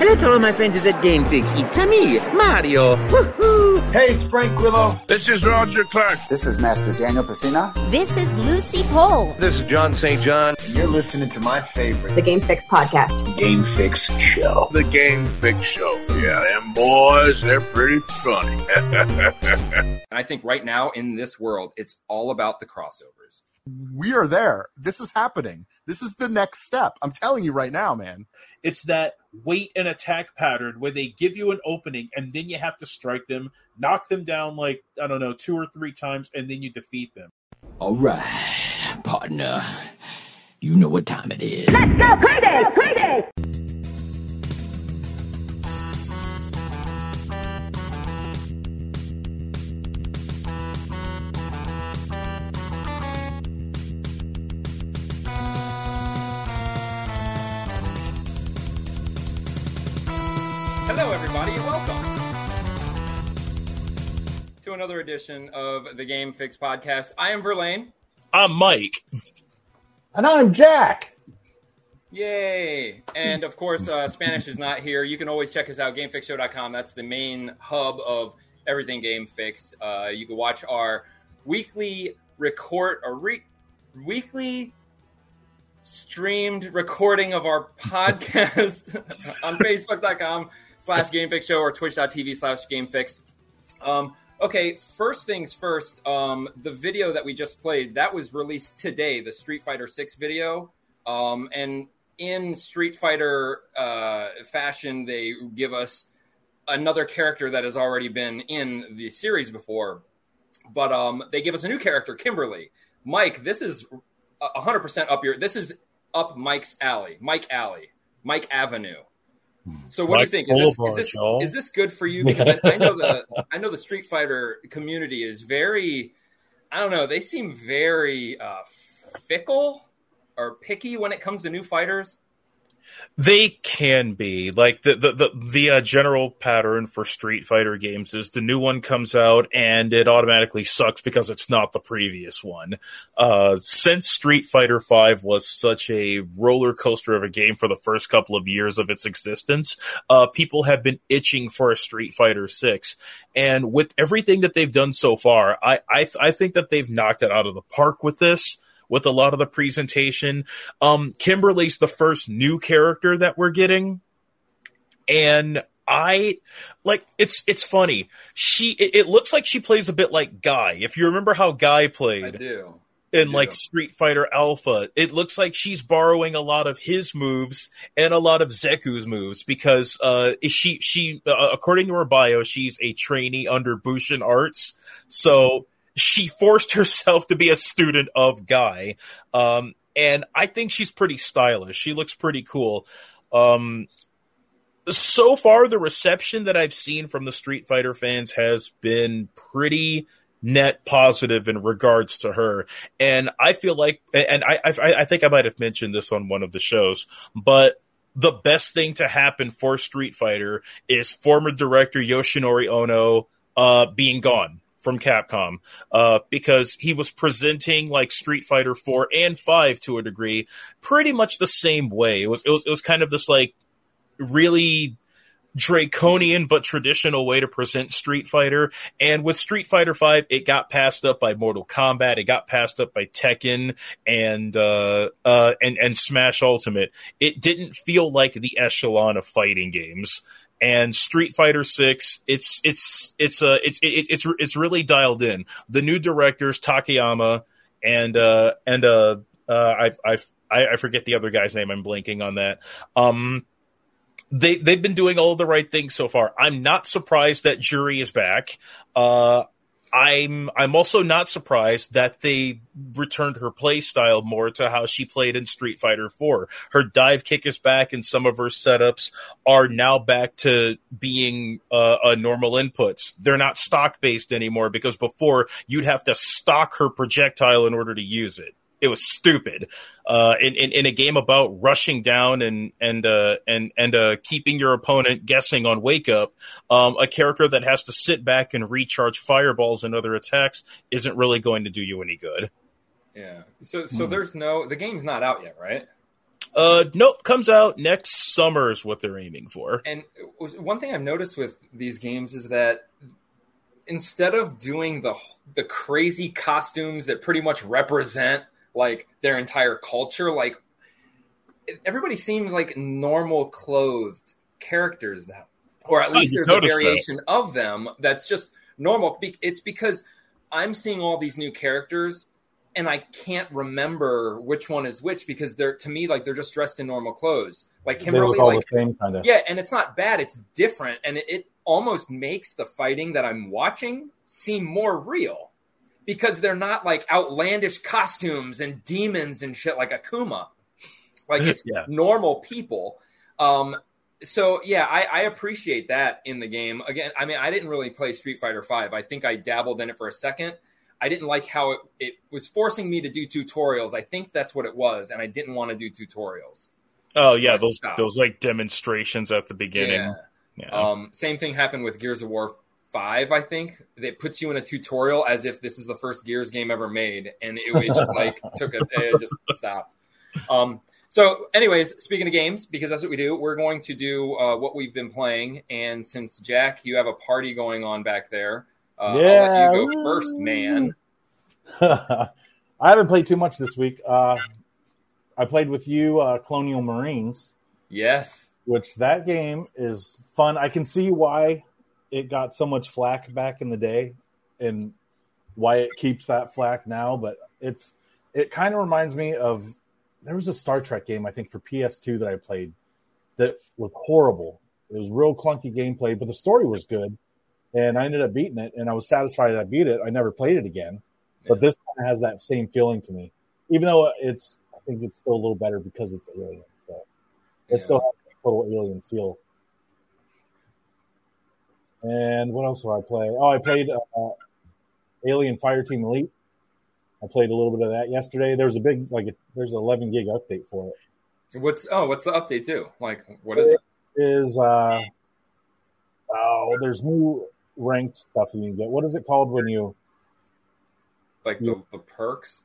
Hello to all my friends at Game Fix. It's me, Mario. Woo-hoo. Hey, it's Frank Grillo. This is Roger Clark. This is Master Daniel Pesina. This is Lucy Pohl. This is John St. John. You're listening to my favorite, the Game Fix podcast. Game Fix Show. The Game Fix Show. Yeah, them boys, they're pretty funny. I think right now in this world, it's all about the crossovers. We are there. This is happening. This is the next step. I'm telling you right now, man. It's that wait and attack pattern where they give you an opening and then you have to strike them, knock them down like, I don't know, two or three times, and then you defeat them. All right, partner. You know what time it is. Let's go crazy! Crazy! To another edition of the Game Fix podcast. I am Verlaine. I'm Mike. And I'm Jack. Yay! And of course, uh, Spanish is not here. You can always check us out, GameFixShow.com. That's the main hub of everything Game Fix. Uh, you can watch our weekly record, or re- weekly streamed recording of our podcast on Facebook.com slash GameFix Show or Twitch.tv slash GameFix. Um, okay, first things first. Um, the video that we just played that was released today, the Street Fighter Six video, um, and in Street Fighter uh, fashion, they give us another character that has already been in the series before, but um, they give us a new character, Kimberly. Mike, this is 100% up your. This is up Mike's alley, Mike Alley, Mike Avenue. So what Mike do you think? Is this, Boulevard, is this is this good for you? Because I, I know the I know the Street Fighter community is very, I don't know, they seem very uh, fickle or picky when it comes to new fighters. They can be. Like the the the, the uh, general pattern for Street Fighter games is the new one comes out and it automatically sucks because it's not the previous one. Uh, since Street Fighter Five was such a roller coaster of a game for the first couple of years of its existence, uh, people have been itching for a Street Fighter Six, and with everything that they've done so far, I I, I think that they've knocked it out of the park with this with a lot of the presentation. Um, Kimberly's the first new character that we're getting, and I like it's it's funny. She it, it looks like she plays a bit like Guy. If you remember how Guy played. I do. in like Street Fighter Alpha, it looks like she's borrowing a lot of his moves and a lot of Zeku's moves because uh she she uh, according to her bio, she's a trainee under Bushin Arts. So she forced herself to be a student of Guy. Um, and I think she's pretty stylish. She looks pretty cool. Um, so far, the reception that I've seen from the Street Fighter fans has been pretty net positive in regards to her. And I feel like, and I, I, I think I might have mentioned this on one of the shows, but the best thing to happen for Street Fighter is former director Yoshinori Ono uh, being gone from Capcom uh, because he was presenting like Street Fighter 4 and 5 to a degree pretty much the same way. It was it was it was kind of this like really draconian but traditional way to present Street Fighter. And with Street Fighter 5, it got passed up by Mortal Kombat, it got passed up by Tekken and uh uh and and Smash Ultimate. It didn't feel like the echelon of fighting games. And Street Fighter 6, it's it's it's uh it's it, it's it's really dialed in. The new directors Takayama and uh and uh uh I I I forget the other guy's name. I'm blanking on that. Um they they've been doing all the right things so far. I'm not surprised that Juri is back. Uh, I'm I'm also not surprised that they returned her play style more to how she played in Street Fighter 4. Her dive kick is back, and some of her setups are now back to being uh, normal inputs. They're not stock based anymore because before you'd have to stock her projectile in order to use it. It was stupid. Uh, in, in in a game about rushing down and and uh, and and uh, keeping your opponent guessing on wake up, um, a character that has to sit back and recharge fireballs and other attacks isn't really going to do you any good. Yeah. So so there's no the game's not out yet, right? Uh, nope, comes out next summer is what they're aiming for. And one thing I've noticed with these games is that instead of doing the the crazy costumes that pretty much represent like their entire culture, like everybody seems like normal clothed characters now, or at Oh, least there's a noticed that. variation of them that's just normal. It's because I'm seeing all these new characters and I can't remember which one is which because they're to me like they're just dressed in normal clothes. Like They Kimberly, look all like the same kind of. yeah, and it's not bad. It's different, and it, it almost makes the fighting that I'm watching seem more real because they're not like outlandish costumes and demons and shit like Akuma. Like it's Yeah. normal people. Um, so yeah, I, I appreciate that in the game. Again, I mean, I didn't really play Street Fighter Five. I think I dabbled in it for a second. I didn't like how it, it was forcing me to do tutorials. I think that's what it was, and I didn't want to do tutorials. Oh yeah, those stopped. those like demonstrations at the beginning. Yeah. Yeah. Um, same thing happened with Gears of War Five. I think it puts you in a tutorial as if this is the first Gears game ever made, and it, it just like took a it just stopped. Um, so, anyways, speaking of games, because that's what we do, we're going to do uh, what we've been playing. And since Jack, you have a party going on back there, uh, I'll Yeah, let you go first, man. I haven't played too much this week. Uh, I played with you, uh, Colonial Marines, Yes, which that game is fun. I can see why it got so much flack back in the day, and why it keeps that flack now. But it's it kind of reminds me of there was a Star Trek game I think for PS2 that I played that was horrible. It was real clunky gameplay, but the story was good, and I ended up beating it, and I was satisfied that I beat it. I never played it again, but Yeah. this one has that same feeling to me, even though it's I think it's still a little better because it's alien. It Yeah. still has a total alien feel. And what else do I play? Oh, I played uh, Alien Fireteam Elite. I played a little bit of that yesterday. There's a big like there's an 11 gig update for it. what's oh, what's the update too? Like, what is it? Is uh oh, there's new ranked stuff you can get. What is it called when you Like the, the perks,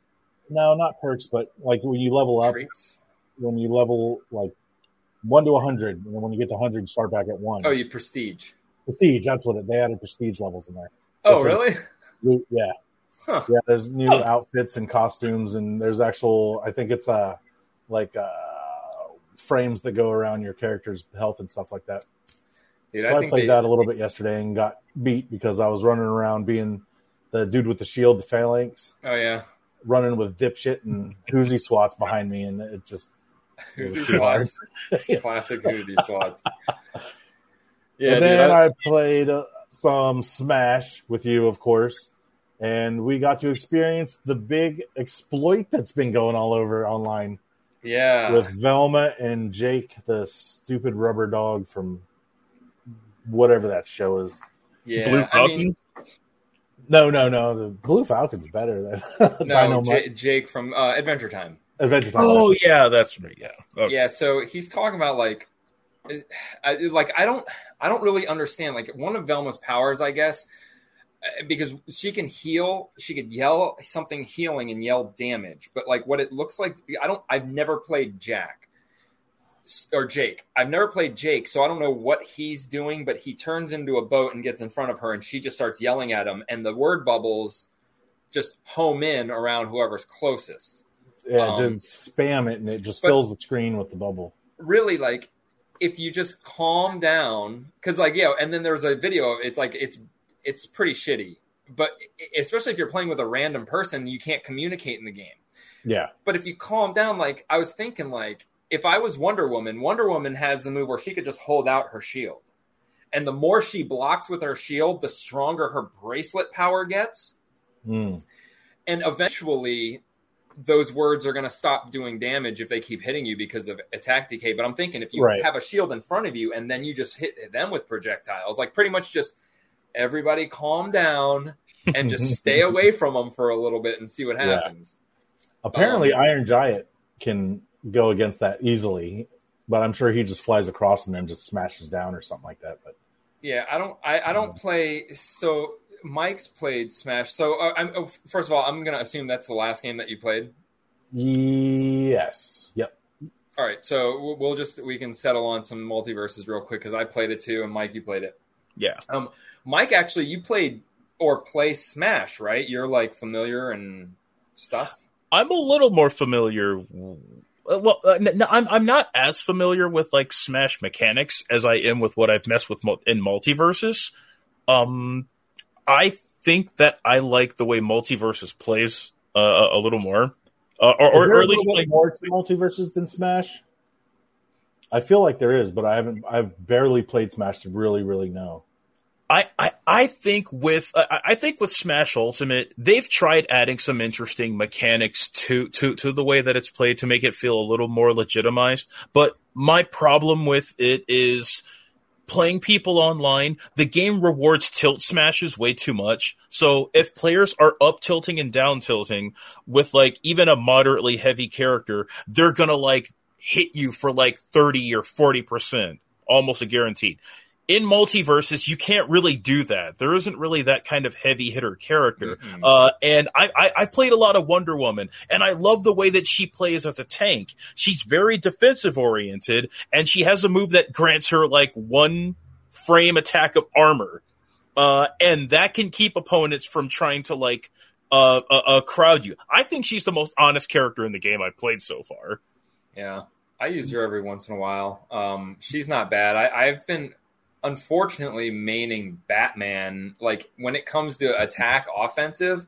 no, not perks, but like when you level up, treats? when you level like one to a hundred, and then when you get to hundred, you start back at one. Oh, you prestige. Prestige. That's what it. They added prestige levels in there. Oh, That's really? Yeah, Huh. yeah. There's new outfits and costumes, and there's actual. I think it's uh like uh frames that go around your character's health and stuff like that. Dude, So I, think played they- that a little bit yesterday and got beat because I was running around being the dude with the shield, the phalanx, Oh yeah, running with dipshit and Uzi swats behind me, and it just it was Uzi too hard. swats. Classic Uzi swats. Yeah, and dude, then I- I, played uh, some Smash with you, of course, and we got to experience the big exploit that's been going all over online yeah, with Velma and Jake, the stupid rubber dog from whatever that show is. yeah. Blue I Falcon. mean, No, no, no. The Blue Falcon's better than no, Dynamite J- Jake from uh, Adventure Time. Adventure Time. Oh yeah, that's right. Yeah. Okay. Yeah, so he's talking about like, I, like I don't, I don't really understand. Like one of Velma's powers, I guess, uh, because she can heal, she could yell something healing and yell damage. But like what it looks like, I don't. I've never played Jack or Jake. I've never played Jake, so I don't know what he's doing. But he turns into a boat and gets in front of her, and she just starts yelling at him, and the word bubbles just home in around whoever's closest. yeah, um, just spam it and it just fills the screen with the bubble. really like if you just calm down because like yeah and then there's a video it's like it's it's pretty shitty. But especially if you're playing with a random person you can't communicate in the game. Yeah, but if you calm down like i was thinking like if i was wonder woman wonder woman has the move where she could just hold out her shield. And the more she blocks with her shield the stronger her bracelet power gets. Mm. and eventually those words are going to stop doing damage if they keep hitting you because of attack decay but i'm thinking if you Right. have a shield in front of you and then you just hit them with projectiles like pretty much just everybody calm down and just stay away from them for a little bit and see what Yeah. happens Apparently, Um, Iron Giant can go against that easily, but I'm sure he just flies across and then just smashes down or something like that. But yeah i don't i, I don't play so mike's played smash so uh, I'm, oh, first of all i'm going to assume that's the last game that you played yes, yep. All right, so we'll- just we can settle on some MultiVersus real quick because I played it too, and Mike, you played it. Yeah. Um, Mike, actually, you played or play Smash, right? You're like familiar and stuff. I'm a little more familiar. uh, Well, uh, n- n- I'm I'm not as familiar with like Smash mechanics as I am with what I've messed with in MultiVersus. Um, I think that I like the way MultiVersus plays uh, a little more, uh, or, or, there or a at least like, more to MultiVersus than Smash? I feel like there is, but I haven't. I've barely played Smash to really, really know. I, I, I think with I, I think with Smash Ultimate, they've tried adding some interesting mechanics to, to to the way that it's played to make it feel a little more legitimized. But my problem with it is playing people online. The game rewards tilt smashes way too much. So if players are up tilting and down tilting with like even a moderately heavy character, they're gonna like hit you for like thirty or forty percent, almost a guaranteed in MultiVersus, you can't really do that. There isn't really that kind of heavy hitter character. Uh, and I, I, I played a lot of Wonder Woman, and I love the way that she plays as a tank. She's very defensive oriented, and she has a move that grants her like one frame attack of armor. Uh, and that can keep opponents from trying to like uh, uh, uh, crowd you. I think she's the most honest character in the game I've played so far. Yeah, I use her every once in a while. Um, she's not bad. I, I've been unfortunately maining Batman. Like when it comes to attack offensive,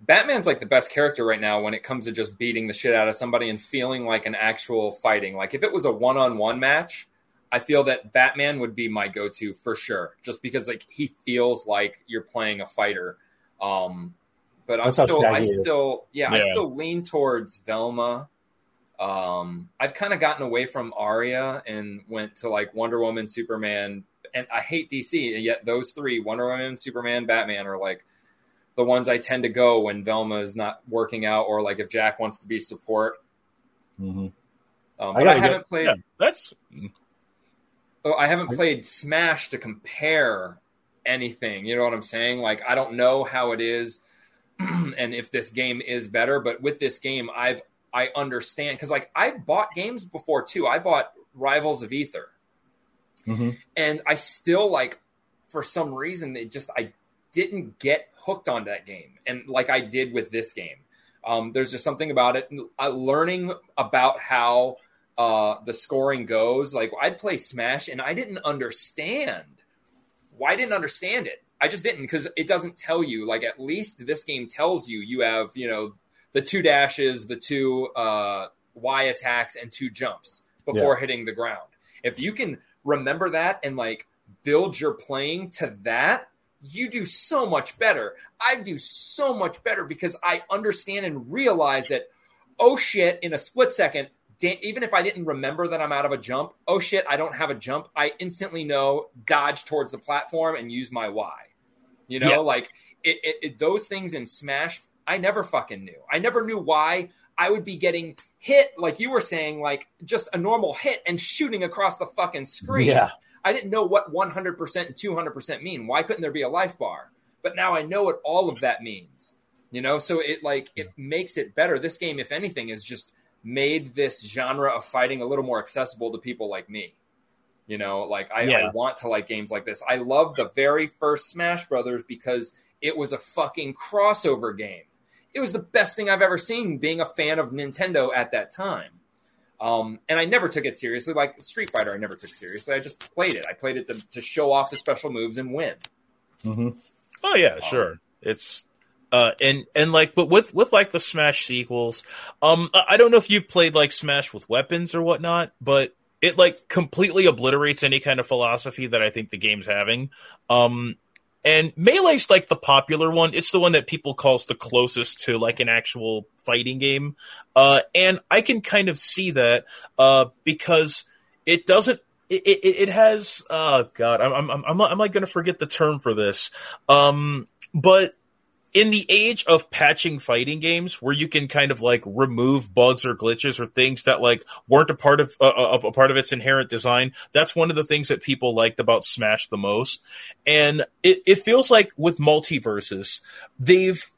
Batman's like the best character right now when it comes to just beating the shit out of somebody and feeling like an actual fighting. Like if it was a one on one match, I feel that Batman would be my go to for sure, just because like he feels like you're playing a fighter. Um, but I'm That's still, I still, yeah, I still lean towards Velma. Um, I've kind of gotten away from Arya and went to like Wonder Woman, Superman, and I hate DC. And yet those three, Wonder Woman, Superman, Batman, are like the ones I tend to go when Velma is not working out, or like if Jack wants to be support. Mm-hmm. Um, I but I, haven't get- played. Yeah, that's Oh, I haven't played Smash to compare anything. You know what I'm saying? Like I don't know how it is and if this game is better, but with this game I've I understand cuz like I've bought games before too. I bought Rivals of Aether Mm-hmm. and I still like for some reason it just I didn't get hooked on that game and like I did with this game. Um, there's just something about it. Uh, learning about how uh, the scoring goes, like I'd play Smash and I didn't understand. Why I didn't understand it? I just didn't because it doesn't tell you. Like at least this game tells you you have you know the two dashes, the two uh, Y attacks, and two jumps before hitting the ground. If you can remember that and like build your playing to that, you do so much better. I do so much better because I understand and realize that, oh shit, in a split second, even if I didn't remember that I'm out of a jump, oh shit, I don't have a jump, I instantly know dodge towards the platform and use my Y. You know, Yeah. like it, it, it, those things in Smash, I never fucking knew. I never knew why I would be getting hit, like you were saying, like just a normal hit and shooting across the fucking screen. Yeah. I didn't know what 100% and 200% mean. Why couldn't there be a life bar? But now I know what all of that means. You know, so it like it makes it better. This game, if anything, has just made this genre of fighting a little more accessible to people like me. You know, like I, I want to like games like this. I love the very first Smash Brothers because it was a fucking crossover game. It was the best thing I've ever seen being a fan of Nintendo at that time. Um, and I never took it seriously. Like Street Fighter, I never took seriously. I just played it. I played it to, to show off the special moves and win. Mm-hmm. Oh yeah, sure. It's uh and and like but with with like the Smash sequels, um I I don't know if you've played like Smash with weapons or whatnot, but it like completely obliterates any kind of philosophy that I think the game's having. Um and Melee's like the popular one. It's the one that people calls the closest to like an actual fighting game. Uh and I can kind of see that uh because it doesn't it, it, it has oh god I'm I'm I'm I'm like going to forget the term for this um but in the age of patching fighting games where you can kind of like remove bugs or glitches or things that like weren't a part of uh, a, a part of its inherent design that's one of the things that people liked about smash the most. And it, it feels like with MultiVersus they've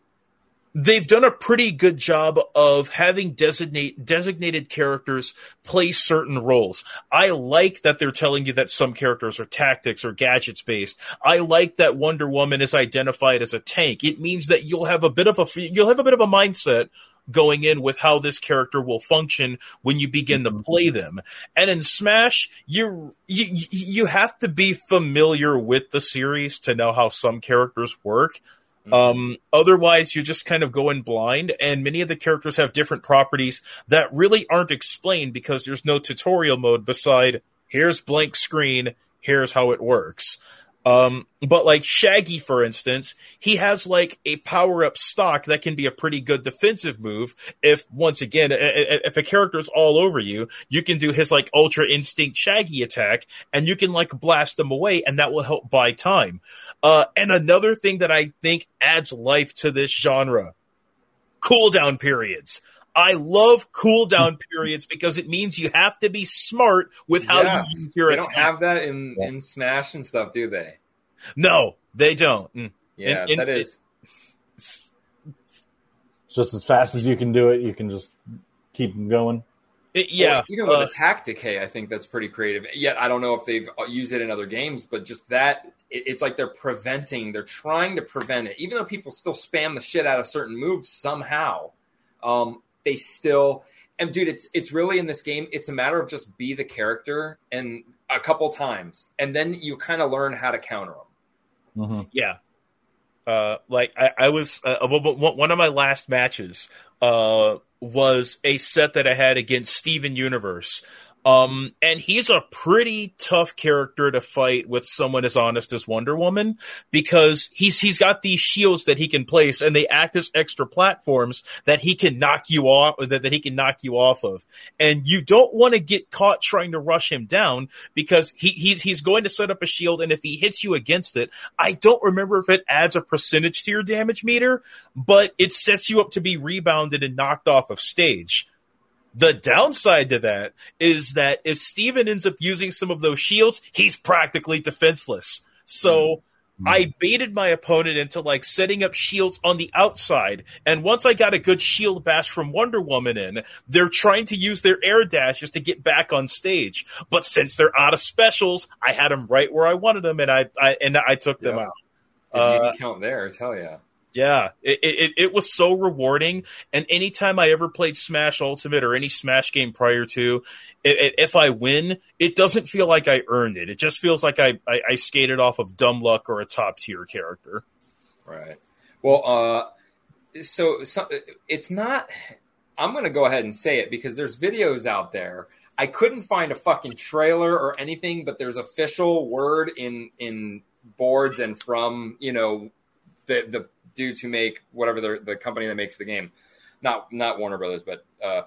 they've done a pretty good job of having designate designated characters play certain roles. I like that they're telling you that some characters are tactics or gadgets based. I like that Wonder Woman is identified as a tank. It means that you'll have a bit of a you'll have a bit of a mindset going in with how this character will function when you begin to mm-hmm. play them. And in Smash, you you you have to be familiar with the series to know how some characters work. Um, otherwise, you're just kind of going blind, and many of the characters have different properties that really aren't explained because there's no tutorial mode beside here's blank screen, here's how it works. Um, but like Shaggy, for instance, he has like a power up stock that can be a pretty good defensive move. If once again, if a character's all over you, you can do his like ultra instinct Shaggy attack and you can like blast them away and that will help buy time. Uh, and another thing that I think adds life to this genre, cooldown periods. I love cooldown periods because it means you have to be smart with how Yes. you use your They attack. don't have that in, in Smash and stuff, do they? no, they don't. Mm. Yeah, And- and that it- is. just as fast as you can do it, you can just keep them going. It- yeah, Well, even with uh, attack decay, I think that's pretty creative. Yet I don't know if they've used it in other games, but just that it, it's like they're preventing, they're trying to prevent it. Even though people still spam the shit out of certain moves somehow, um, they still. And dude, it's it's really in this game. It's a matter of just be the character and a couple times, and then you kind of learn how to counter them. Mm-hmm. yeah. Uh, like I, I was uh, w- w- one of my last matches uh, was a set that I had against Steven Universe. Um, and he's a pretty tough character to fight with someone as honest as Wonder Woman because he's he's got these shields that he can place and they act as extra platforms that he can knock you off that, that he can knock you off of. And you don't want to get caught trying to rush him down because he he's he's going to set up a shield and if he hits you against it, I don't remember if it adds a percentage to your damage meter, but it sets you up to be rebounded and knocked off of stage. The downside to that is that if Steven ends up using some of those shields, he's practically defenseless. So I baited my opponent into like setting up shields on the outside. And once I got a good shield bash from Wonder Woman in, they're trying to use their air dashes to get back on stage. But since they're out of specials, I had them right where I wanted them and I, I and I took them Yeah. out. If Uh, you can count theirs, hell yeah. Yeah, it, it it was so rewarding. And anytime I ever played Smash Ultimate or any Smash game prior to, it, it, if I win, it doesn't feel like I earned it. It just feels like I, I, I skated off of dumb luck or a top tier character. Right. Well, uh, so, so it's not. I'm going to go ahead and say it because there's videos out there. I couldn't find a fucking trailer or anything, but there's official word in in boards and from you know the the dudes who make whatever the the company that makes the game, not not Warner Brothers, but uh,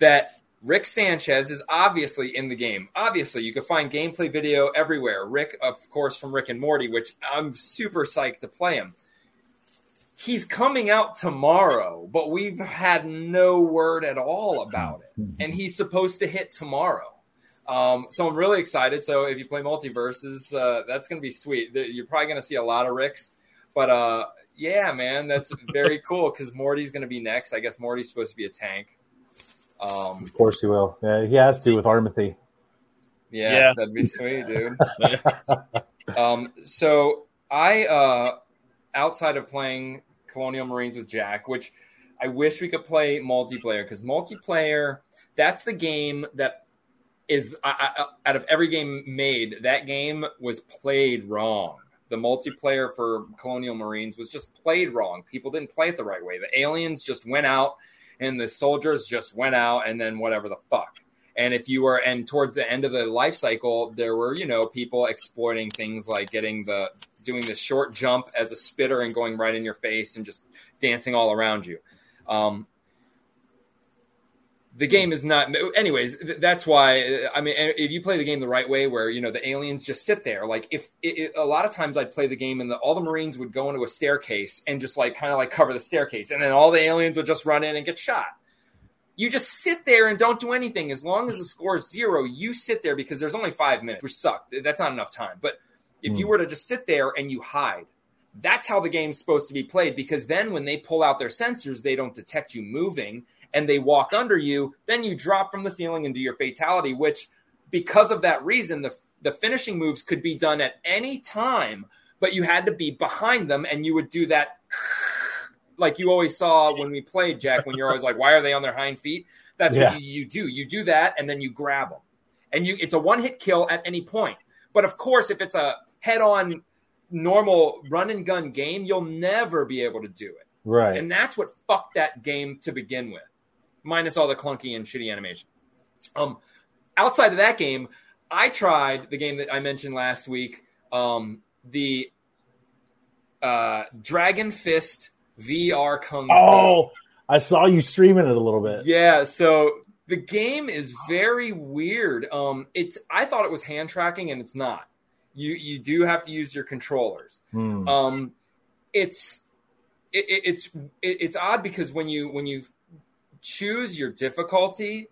that Rick Sanchez is obviously in the game. Obviously, you can find gameplay video everywhere. Rick, of course, from Rick and Morty, which I'm super psyched to play him. He's coming out tomorrow, but we've had no word at all about it. And he's supposed to hit tomorrow. Um, so I'm really excited. So if you play MultiVersus, uh, that's going to be sweet. You're probably going to see a lot of Ricks. But uh, yeah, man, that's very cool because Morty's going to be next. I guess Morty's supposed to be a tank. Um, Of course he will. Yeah, he has to with Armathy. yeah, Yeah. that'd be sweet, dude. um, so I, uh, outside of playing Colonial Marines with Jack, which I wish we could play multiplayer because multiplayer, that's the game that is I, I, out of every game made, that game was played wrong. The multiplayer for Colonial Marines was just played wrong. People didn't play it the right way. The aliens just went out and the soldiers just went out and then whatever the fuck. And if you were, and towards the end of the life cycle, there were, you know, people exploiting things like getting the, doing the short jump as a spitter and going right in your face and just dancing all around you. Um, the hmm. game is not, anyways, that's why, uh, I mean, if you play the game the right way, where, you know, the aliens just sit there, like if it, a lot of times I'd play the game and the, all the Marines would go into a staircase and just like kind of like cover the staircase. And then all the aliens would just run in and get shot you just sit there and don't do anything. As long as the score is zero, you sit there because there's only five minutes, which suck. That's not enough time. But if you hmm. were to just sit there and you hide, That's how the game's supposed to be played because then when they pull out their sensors, they don't detect you moving and they walk under you. Then you drop from the ceiling and do your fatality, which because of that reason, the the finishing moves could be done at any time, but you had to be behind them and you would do that like you always saw when we played Jack when you're always like why are they on their hind feet? That's Yeah. what you, you do. You do that and then you grab them. And you it's a one-hit kill at any point. But of course if it's a head-on normal run and gun game, you'll never be able to do it. Right. And that's what fucked that game to begin with, minus all the clunky and shitty animation. Um, outside of that game, I tried the game that I mentioned last week, um, the uh, Dragon Fist VR Kung Fu. oh, I saw you streaming it a little bit. Yeah, so the game is very weird. Um, it's I thought it was hand tracking, and it's not. You you do have to use your controllers. Hmm. Um, it's it, it, it's it, it's odd because when you when you choose your difficulty,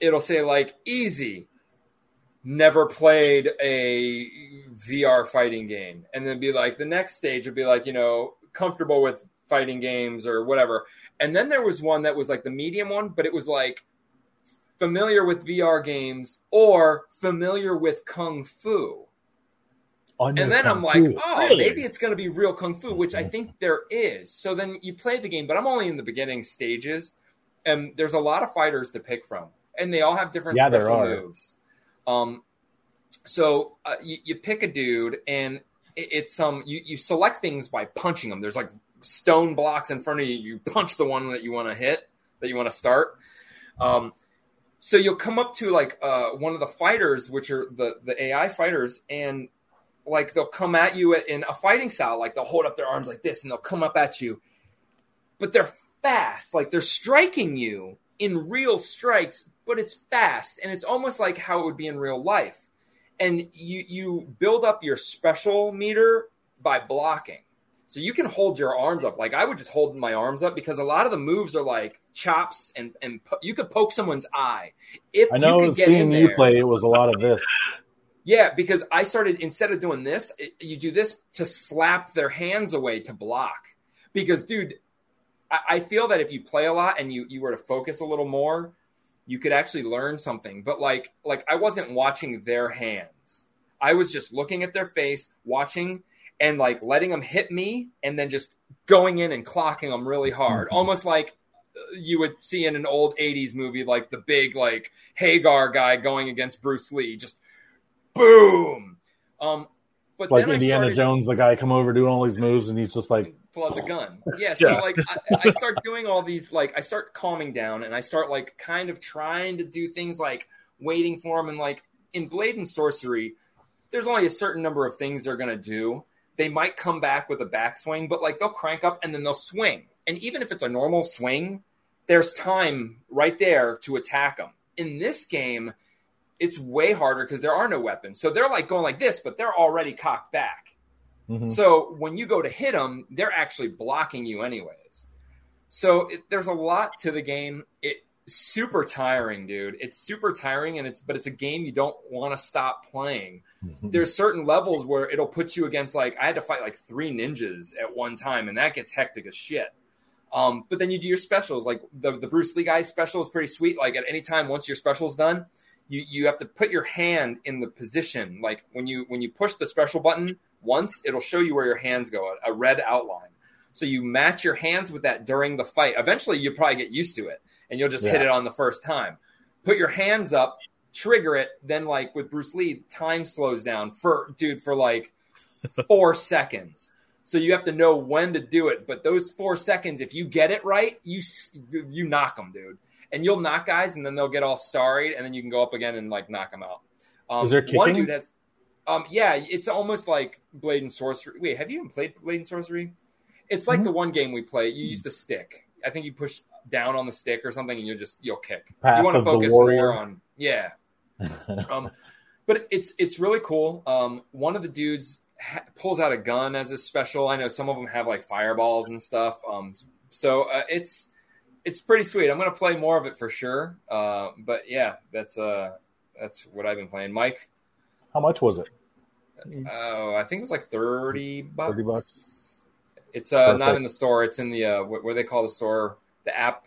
it'll say like easy. Never played a VR fighting game, and then be like the next stage would be like you know comfortable with fighting games or whatever. And then there was one that was like the medium one, but it was like familiar with VR games or familiar with kung fu. And then I'm like, Fu. oh, Really? maybe it's going to be real kung fu, which I mm-hmm. think there is. So then you play the game, but I'm only in the beginning stages, and there's a lot of fighters to pick from, and they all have different Yeah, special moves. Um, so uh, you, you pick a dude, and it, it's um, you you select things by punching them. There's like stone blocks in front of you. You punch the one that you want to hit, that you want to start. Um, so you'll come up to like uh, one of the fighters, which are the the AI fighters, and like they'll come at you in a fighting style, like they'll hold up their arms like this, and they'll come up at you, but they're fast, like they're striking you in real strikes, but it's fast, and it's almost like how it would be in real life, and you you build up your special meter by blocking. So you can hold your arms up. Like I would just hold my arms up because a lot of the moves are like chops and and po- you could poke someone's eye. If I know you could get in seeing you play, it was a lot of this. yeah, because I started instead of doing this, it- you do this to slap their hands away to block. Because, dude, I, I feel that if you play a lot and you you were to focus a little more, you could actually learn something. But like like I wasn't watching their hands. I was just looking at their face, watching, and like letting them hit me, and then just going in and clocking them really hard, almost like uh, you would see in an old 80s movie like the big like Hagar guy going against Bruce Lee just boom um but like Indiana started- Jones, the guy come over doing all these moves, and he's just like, pull out the gun. Yeah, so Yeah. like I, I start doing all these like I start calming down and I start like kind of trying to do things like waiting for them and like in Blade and Sorcery, there's only a certain number of things they're gonna do. They might come back with a backswing, but like they'll crank up and then they'll swing. And even if it's a normal swing, there's time right there to attack them. In this game, it's way harder because there are no weapons. So they're like going like this, but they're already cocked back. Mhm. So when you go to hit them, they're actually blocking you anyways. So it, there's a lot to the game. It super tiring, dude. It's super tiring, and it's but it's a game you don't want to stop playing. There's certain levels where it'll put you against like I had to fight like three ninjas at one time, and that gets hectic as shit. Um, but then you do your specials, like the the Bruce Lee guy special is pretty sweet. Like at any time, once your special's done, you you have to put your hand in the position. Like when you when you push the special button once, it'll show you where your hands go, a, a red outline. So you match your hands with that during the fight. Eventually, you probably get used to it, and you'll just hit it on the first time. Put your hands up, trigger it. Then, like with Bruce Lee, time slows down for dude for like four seconds. So you have to know when to do it. But those four seconds, if you get it right, you you knock them, dude. And you'll knock guys, and then they'll get all starry, and then you can go up again and like knock them out. Um, Is there one dude has? Um, yeah, it's almost like Blade and Sorcery. Wait, have you even played Blade and Sorcery? It's like Mhm. the one game we play. You use the stick. I think you push down on the stick or something, and you'll just you'll kick. Path you want to focus more on yeah. um, but it's it's really cool. Um, one of the dudes ha- pulls out a gun as a special. I know some of them have like fireballs and stuff. Um, so uh, it's it's pretty sweet. I'm gonna play more of it for sure. Uh, but yeah, that's uh that's what I've been playing. Mike, How much was it? Oh, I think it was like thirty bucks. 30 bucks? It's uh, not in the store. It's in the uh, what, what do they call the store? The app.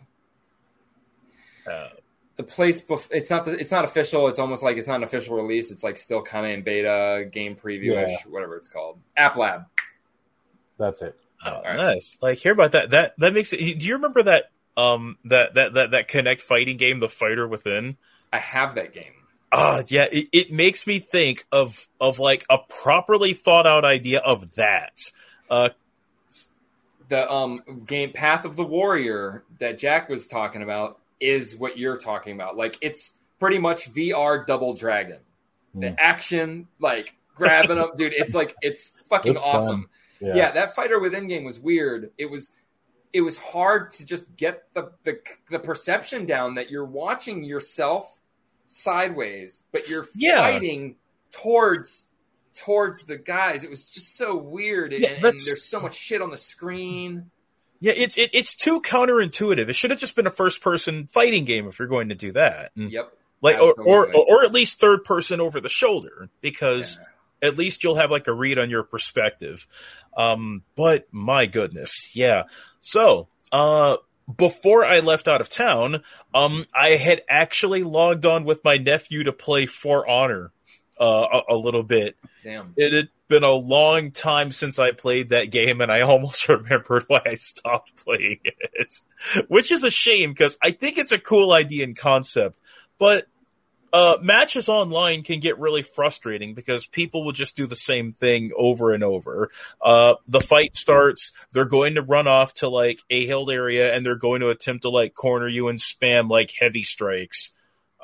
Uh, The place. Bef- it's not. The, it's not official. It's almost like it's not an official release. It's like still kind of in beta, game preview ish, Yeah. whatever it's called. App Lab. That's it. oh, All right. nice. Like hear about that. That that makes it. Do you remember that um that that that that Kinect fighting game, The Fighter Within? I have that game. Ah, yeah. It, it makes me think of of like a properly thought out idea of that. Uh, the um game Path of the Warrior that Jack was talking about is what you're talking about. Like it's pretty much VR Double Dragon. The Mm. action, like grabbing them, dude. It's like it's fucking It's awesome. Yeah. Yeah. that fighter within game was weird. It was it was hard to just get the the, the perception down that you're watching yourself sideways, but you're Yeah. fighting towards towards the guys. It was just so weird, Yeah, and, and there's so much shit on the screen. yeah, it's it, it's too counterintuitive. It should have just been a first person fighting game if you're going to do that. And, Yep. like or, or or at least third person over the shoulder because Yeah. at least you'll have like a read on your perspective. Um, but my goodness, yeah. So, uh, before I left out of town, um, I had actually logged on with my nephew to play For Honor, uh, a, a little bit. Damn. It had been a long time since I played that game, and I almost remembered why I stopped playing it, which is a shame because I think it's a cool idea and concept, but uh, matches online can get really frustrating because people will just do the same thing over and over. Uh, the fight starts, they're going to run off to like a hilled area and they're going to attempt to like corner you and spam like heavy strikes.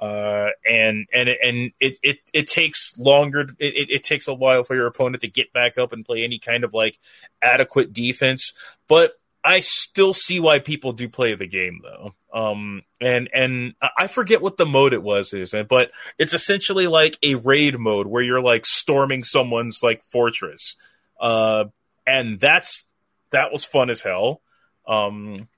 Uh, and and and it, it, it takes longer. It, it takes a while for your opponent to get back up and play any kind of like adequate defense. But I still see why people do play the game though. Um, and and I- I forget what the mode it was is, but it's essentially like a raid mode where you're like storming someone's like fortress. Uh, and that's that was fun as hell. Um,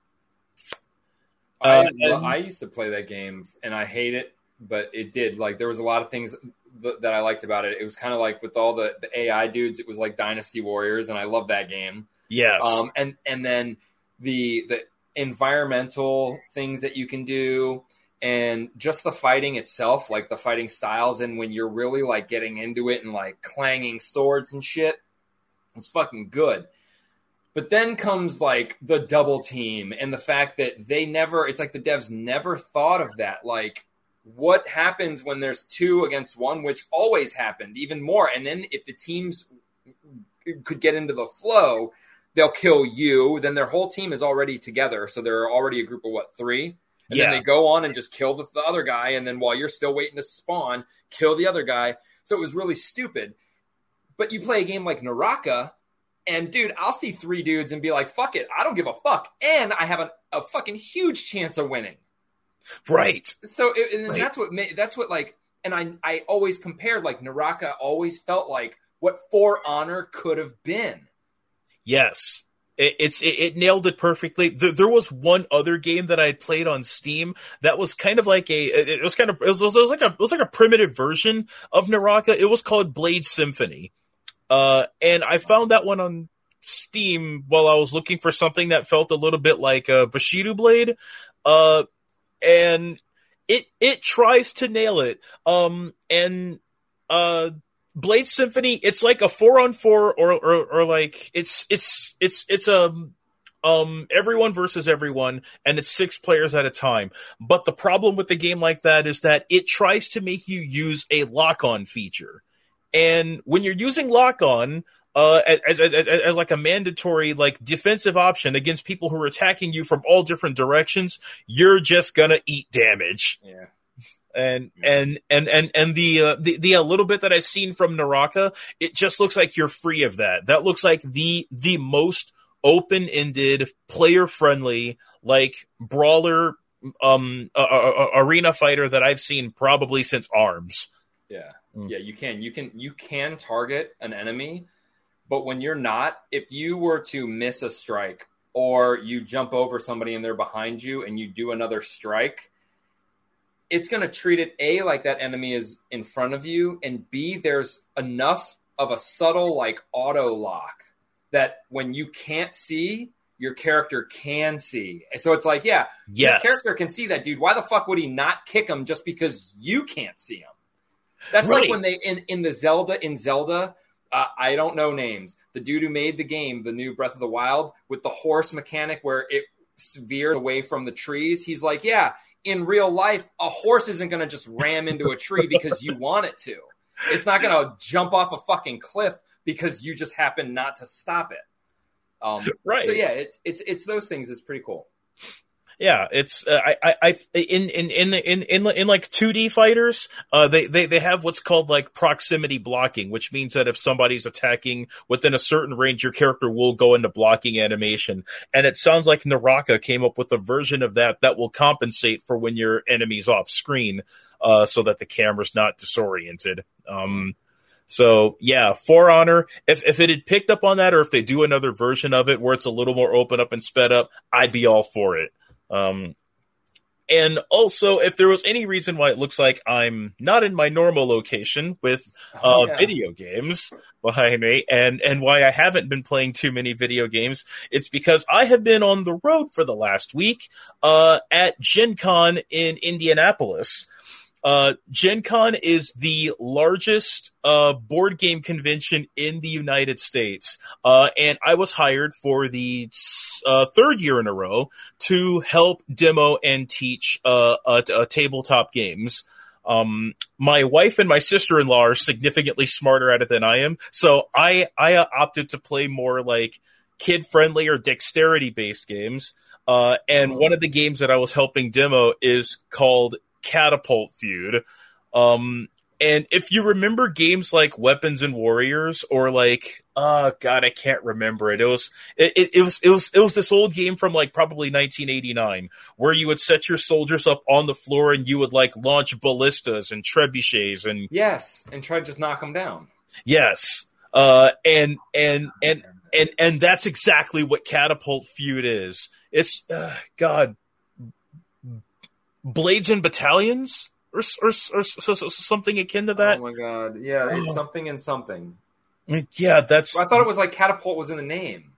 I, Uh, and- I used to play that game and I hate it, but it did. Like there was a lot of things th- that I liked about it. It was kind of like with all the, the AI dudes, it was like Dynasty Warriors, and I love that game. Yes. Um, and and then the the environmental things that you can do, and just the fighting itself, like the fighting styles, and when you're really like getting into it and like clanging swords and shit, it's fucking good. But then comes like the double team and the fact that they never, it's like the devs never thought of that. Like, what happens when there's two against one, which always happened, even more. And then if the teams could get into the flow, they'll kill you. Then their whole team is already together. So they're already a group of what, three? And Yeah. then they go on and just kill the, the other guy. And then while you're still waiting to spawn, kill the other guy. So it was really stupid. But you play a game like Naraka, and dude, I'll see three dudes and be like, fuck it, I don't give a fuck. And I have a, a fucking huge chance of winning. right. So it, and Right. that's what that's what like, and I I always compared like Naraka always felt like what For Honor could have been. Yes. It, it's it, it nailed it perfectly. There, there was one other game that I had played on Steam that was kind of like a. It, was kind of it was, it was like a it was like a primitive version of Naraka. It was called Blade Symphony, uh, and I found that one on Steam while I was looking for something that felt a little bit like a Bushido Blade, uh, and it it tries to nail it. Um, and uh, Blade Symphony, it's like a four on four, or, or like it's it's it's it's a um everyone versus everyone, and it's six players at a time. But the problem with the game like that is that it tries to make you use a lock on feature, and when you're using lock on. Uh, as, as, as, as like a mandatory like defensive option against people who are attacking you from all different directions, you're just gonna eat damage Yeah. And and and and and the uh, the the uh, little bit that I've seen from Naraka, it just looks like you're free of that. That looks like the the most open ended, player friendly, like brawler, um, uh, uh, arena fighter that I've seen probably since Arms. Yeah. Mm. Yeah, you can. You can you can target an enemy, but when you're not, if you were to miss a strike or you jump over somebody and they're behind you and you do another strike, it's going to treat it A like that enemy is in front of you and B there's enough of a subtle like auto lock that when you can't see, your character can see. So it's like, yeah, Yes. your character can see that dude. Why the fuck would he not kick him just because you can't see him? That's like when they in in the Zelda in Zelda. Uh, I don't know names. The dude who made the game, the new Breath of the Wild, with the horse mechanic where it veered away from the trees. He's like, yeah, in real life, a horse isn't going to just ram into a tree because you want it to. It's not going to jump off a fucking cliff because you just happen not to stop it. Um, Right. So yeah, it's it's it's those things. It's pretty cool. Yeah, it's uh, I, I in in in the in in, in like 2D fighters, uh they, they they have what's called like proximity blocking, which means that if somebody's attacking within a certain range, your character will go into blocking animation. And it sounds like Naraka came up with a version of that that will compensate for when your enemy's off screen, uh so that the camera's not disoriented. Um so yeah, For Honor, if if it had picked up on that or if they do another version of it where it's a little more open up and sped up, I'd be all for it. Um, and also, if there was any reason why it looks like I'm not in my normal location with uh, Oh, yeah. video games behind me, and and why I haven't been playing too many video games, it's because I have been on the road for the last week uh, at Gen Con in Indianapolis. Uh, Gen Con is the largest uh, board game convention in the United States. Uh, and I was hired for the uh, third year in a row to help demo and teach uh, tabletop games. Um, my wife and my sister-in-law are significantly smarter at it than I am, so I I uh, opted to play more like kid-friendly or dexterity-based games. Uh, and one of the games that I was helping demo is called Catapult Feud. Um, and if you remember games like Weapons and Warriors or like, oh god, I can't remember it. It was it, it, it was it was it was this old game from like probably 1989 where you would set your soldiers up on the floor and you would like launch ballistas and trebuchets and Yes, and try to just knock them down. yes, uh, and and and and and that's exactly what Catapult Feud is. It's uh, God, blades and battalions. Or, or, or, or something akin to that. Oh my god, yeah, it's something and something. Yeah, that's. I thought it was like catapult was in the name.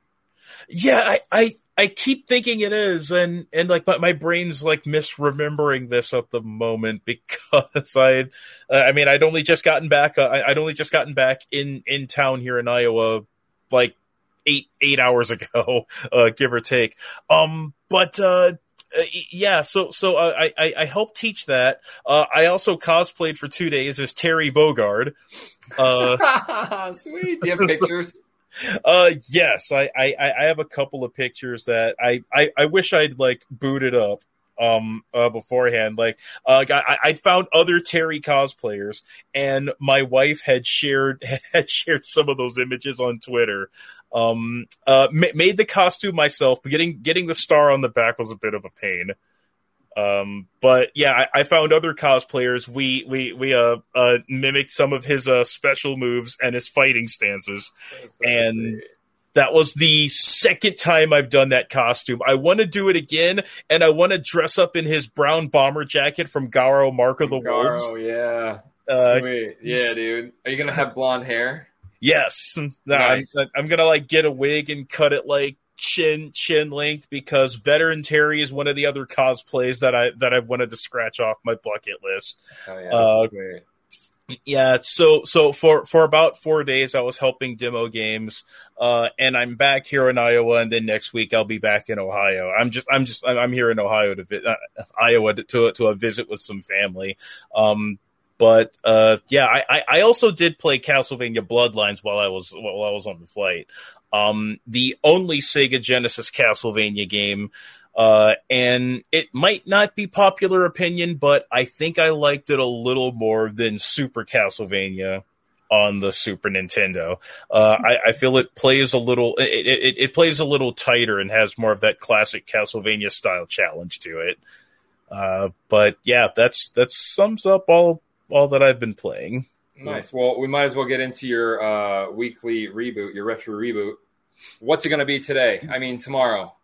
Yeah, I, I, I keep thinking it is, and and like my, my brain's like misremembering this at the moment because I, uh, I mean, I'd only just gotten back. Uh, I- I'd only just gotten back in in town here in Iowa, like eight eight hours ago, uh, give or take. Um, but uh, uh, yeah, so so uh, I, I I helped teach that. Uh, I also cosplayed for two days as Terry Bogard. Uh, Sweet. Do you have pictures? uh yes I, I i have a couple of pictures that i i, I wish i'd like booted up um uh beforehand like uh I, i'd found other terry cosplayers and my wife had shared had shared some of those images on twitter um uh ma- made the costume myself but getting getting the star on the back was a bit of a pain um, but yeah, I, I found other cosplayers. We we we uh, uh mimicked some of his uh special moves and his fighting stances, and that was the second time I've done that costume. I want to do it again, and I want to dress up in his brown bomber jacket from Garou Mark of the Wolves. Oh yeah, Uh, sweet. Yeah, dude. Are you gonna have blonde hair? Yes, Nice. I'm, I'm gonna like get a wig and cut it like chin chin length because veteran Terry is one of the other cosplays that I that I've wanted to scratch off my bucket list. Oh yeah, Uh. Yeah, so so for for about four days I was helping demo games, uh, and I'm back here in Iowa, and then next week I'll be back in Ohio. I'm just I'm just I'm I'm here in Ohio to vi- uh, Iowa to, to to a visit with some family. Um, but uh, yeah, I, I also did play Castlevania Bloodlines while I was while I was on the flight. Um, the only Sega Genesis Castlevania game. Uh, and it might not be popular opinion, but I think I liked it a little more than Super Castlevania on the Super Nintendo. Uh, I, I feel it plays a little, it, it, it plays a little tighter and has more of that classic Castlevania style challenge to it. Uh, but yeah, that's that sums up all all that I've been playing. Nice. Well, we might as well get into your uh, weekly reboot, your retro reboot. What's it going to be today? I mean, tomorrow.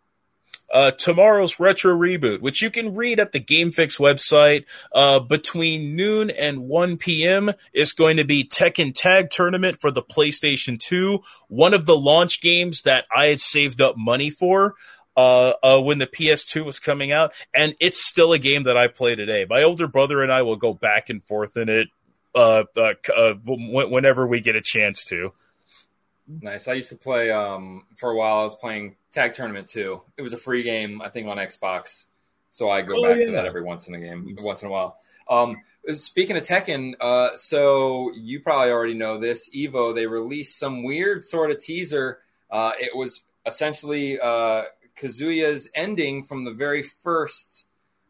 uh, tomorrow's retro reboot, which you can read at the GameFix website. Uh, between noon and 1 p.m. is going to be Tekken Tag Tournament for the PlayStation 2, one of the launch games that I had saved up money for. Uh, uh, when the PS2 was coming out, and it's still a game that I play today. My older brother and I will go back and forth in it uh, uh, uh, whenever we get a chance to. Nice. I used to play um, for a while. I was playing Tag Tournament too. It was a free game, I think, on Xbox. So I go Oh, back yeah. to that every once in a game, once in a while. Um, speaking of Tekken, uh, so you probably already know this. Evo they released some weird sort of teaser. Uh, it was essentially uh, Kazuya's ending from the very first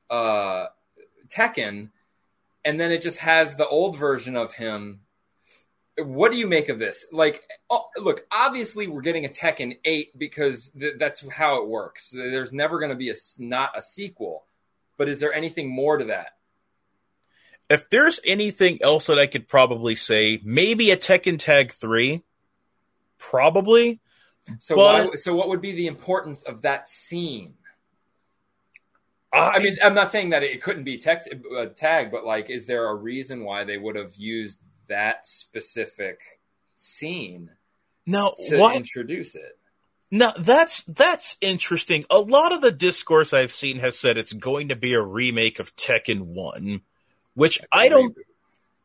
uh, Tekken, and then it just has the old version of him what do you make of this? Like, oh, look, obviously we're getting a Tekken 8 because th- that's how it works. There's never going to be a not a sequel. But is there anything more to that? If there's anything else that I could probably say, maybe a Tekken Tag 3. Probably. So But- why, so what would be the importance of that scene? I mean, I'm not saying that it couldn't be tech, uh, tag, but like, is there a reason why they would have used that specific scene Now, to what? introduce it? Now that's that's interesting. A lot of the discourse I've seen has said it's going to be a remake of Tekken One, which I don't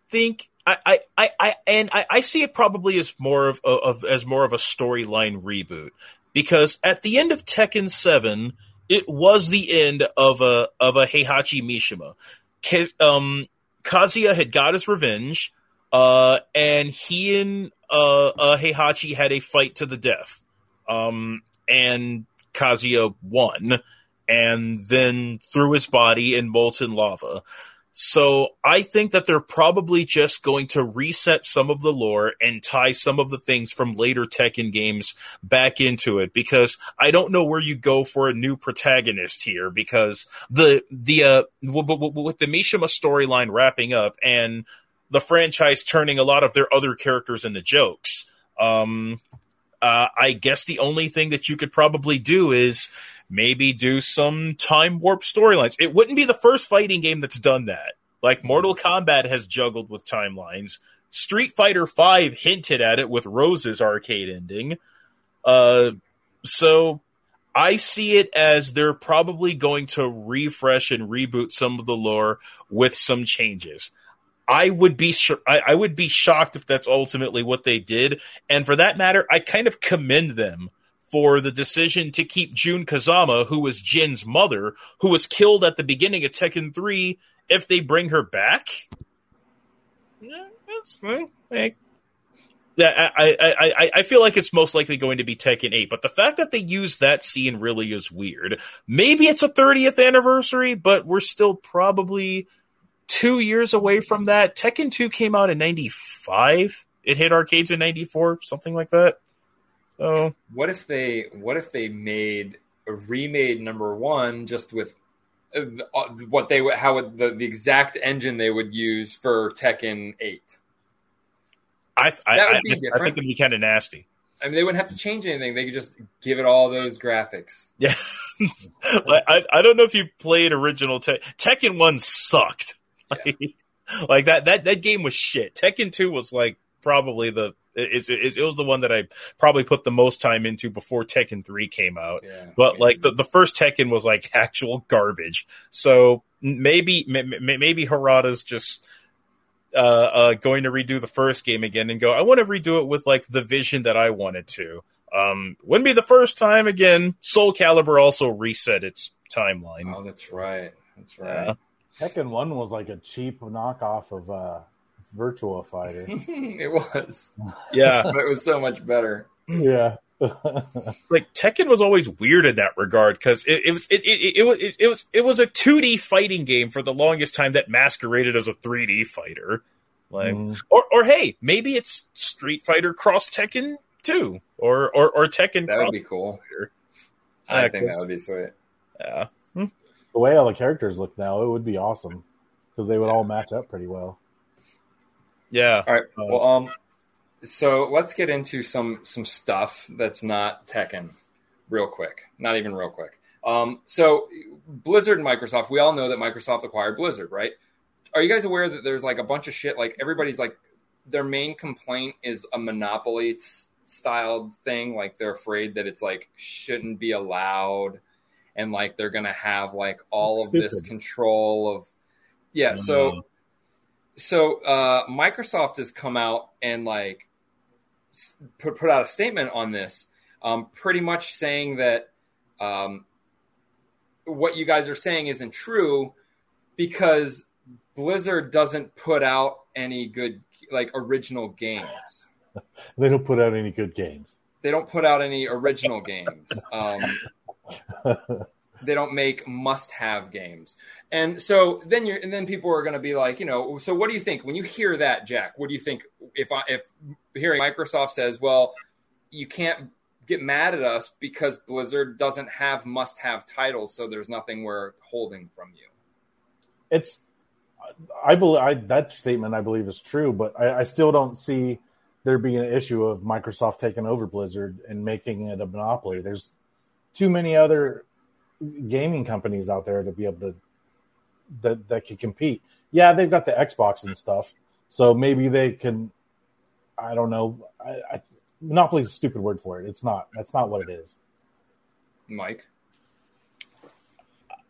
think. I, I, I, and I, I see it probably as more of, of as more of a storyline reboot because at the end of Tekken Seven, it was the end of a of a Heihachi Mishima. Ke- Um, Kazuya had got his revenge, uh, and he and uh, uh, Heihachi had a fight to the death um, and Kazuya won, and then threw his body in molten lava. So I think that they're probably just going to reset some of the lore and tie some of the things from later Tekken games back into it because I don't know where you go for a new protagonist here because the the uh w- w- w- with the Mishima storyline wrapping up and the franchise turning a lot of their other characters into jokes. Um, uh, I guess the only thing that you could probably do is maybe do some time warp storylines. It wouldn't be the first fighting game that's done that. Like Mortal Kombat has juggled with timelines. Street Fighter V hinted at it with Rose's arcade ending. Uh, so I see it as they're probably going to refresh and reboot some of the lore with some changes. I would be sh- I, I would be shocked if that's ultimately what they did, and for that matter, I kind of commend them for the decision to keep Jun Kazama, who was Jin's mother, who was killed at the beginning of Tekken Three. If they bring her back, yeah, that's eh, yeah, I, I, I, I feel like it's most likely going to be Tekken 8, but the fact that they use that scene really is weird. Maybe it's a 30th anniversary, but we're still probably two years away from that. Tekken 2 came out in 95. It hit arcades in 94, something like that. So, what if they what if they made a remade number one just with uh, uh, what they would how would, the the exact engine they would use for Tekken eight? I, I, That would I, be I think it'd be kind of nasty. I mean, they wouldn't have to change anything. They could just give it all those graphics. Yeah. like, I, I don't know if you played original Te- Tekken 1 sucked. Like, like that, that, that game was shit. Tekken 2 was like probably the, it, it, it was the one that I probably put the most time into before Tekken 3 came out. Yeah. But like the, the first Tekken was like actual garbage. So maybe, m- m- maybe Harada's just, uh, uh, going to redo the first game again and go, I want to redo it with like the vision that I wanted to. Um, wouldn't be the first time again. Soul Calibur also reset its timeline. Oh, that's right. That's Yeah. right. Tekken One was like a cheap knockoff of uh, Virtua Fighter. it was, Yeah, but it was so much better. yeah. Like Tekken was always weird in that regard because it, it was it, it, it, was it, it was it was a 2D fighting game for the longest time that masqueraded as a 3D fighter. Like, Mm. or or hey, maybe it's Street Fighter cross Tekken 2 or or or Tekken. That would be cool. Fighter. I Yeah, think that would be sweet. Yeah. the way all the characters look now, it would be awesome because they would all match up pretty well. Yeah. All right. Well, um, so let's get into some some stuff that's not Tekken, real quick. Not even real quick. Um, so Blizzard and Microsoft, we all know that Microsoft acquired Blizzard, right? Are you guys aware that there's like a bunch of shit? Like everybody's like, their main complaint is a monopoly t- styled thing. Like they're afraid that it's like shouldn't be allowed, and like they're gonna have like all of this control of, yeah. So, so uh, Microsoft has come out and like put put out a statement on this, um, pretty much saying that um, what you guys are saying isn't true because Blizzard doesn't put out any good like original games. They don't put out any good games. They don't put out any original games. Um, they don't make must-have games, and so then you're and then people are going to be like, you know, so what do you think when you hear that, Jack? What do you think if I if hearing Microsoft says, well, you can't get mad at us because Blizzard doesn't have must-have titles, so there's nothing we're holding from you. it's I believe I, that statement I believe is true, but I, I still don't see there being an issue of Microsoft taking over Blizzard and making it a monopoly. There's too many other gaming companies out there to be able to that that can compete. Yeah, they've got the Xbox and stuff, so maybe they can. I don't know. I, I, monopoly is a stupid word for it. It's not. That's not what it is. Mike.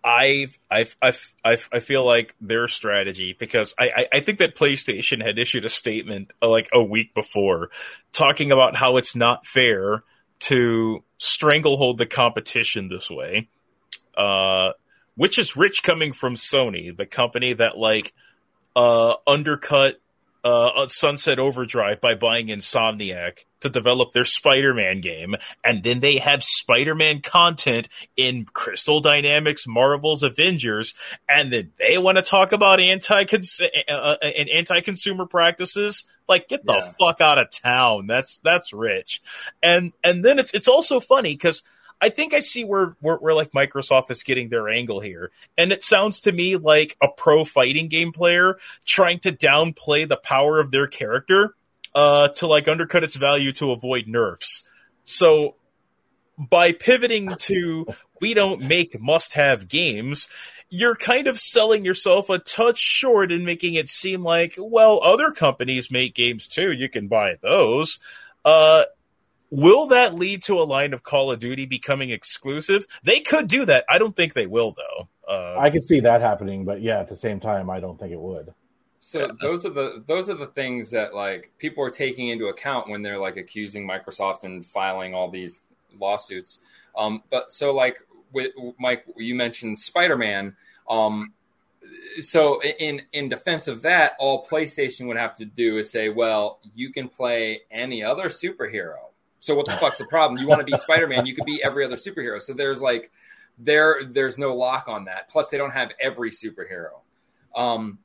I I I I feel like their strategy because I, I I think that PlayStation had issued a statement uh, like a week before talking about how it's not fair to stranglehold the competition this way, uh, which is rich coming from Sony, the company that like uh, undercut uh, Sunset Overdrive by buying Insomniac to develop their Spider-Man game, and then they have Spider-Man content in Crystal Dynamics, Marvel's Avengers, and then they want to talk about anti uh, and anti-consumer practices. Like, get the Yeah. fuck out of town. That's that's rich, and and then it's it's also funny because. I think I see where, where where like Microsoft is getting their angle here, and it sounds to me like a pro fighting game player trying to downplay the power of their character uh, to like undercut its value to avoid nerfs. So by pivoting to we don't make must-have games, you're kind of selling yourself a touch short and making it seem like well other companies make games too. You can buy those. Uh, Will that lead to a line of Call of Duty becoming exclusive? They could do that. I don't think they will, though. Uh, I could see that happening, but yeah, at the same time, I don't think it would. So those are the those are the things that like people are taking into account when they're like accusing Microsoft and filing all these lawsuits. Um, but so like with Mike, you mentioned Spider Man. Um, so in in defense of that, all PlayStation would have to do is say, well, you can play any other superhero. So what the fuck's the problem? You want to be Spider Man, you could be every other superhero. So there's like there there's no lock on that. Plus, they don't have every superhero. Um,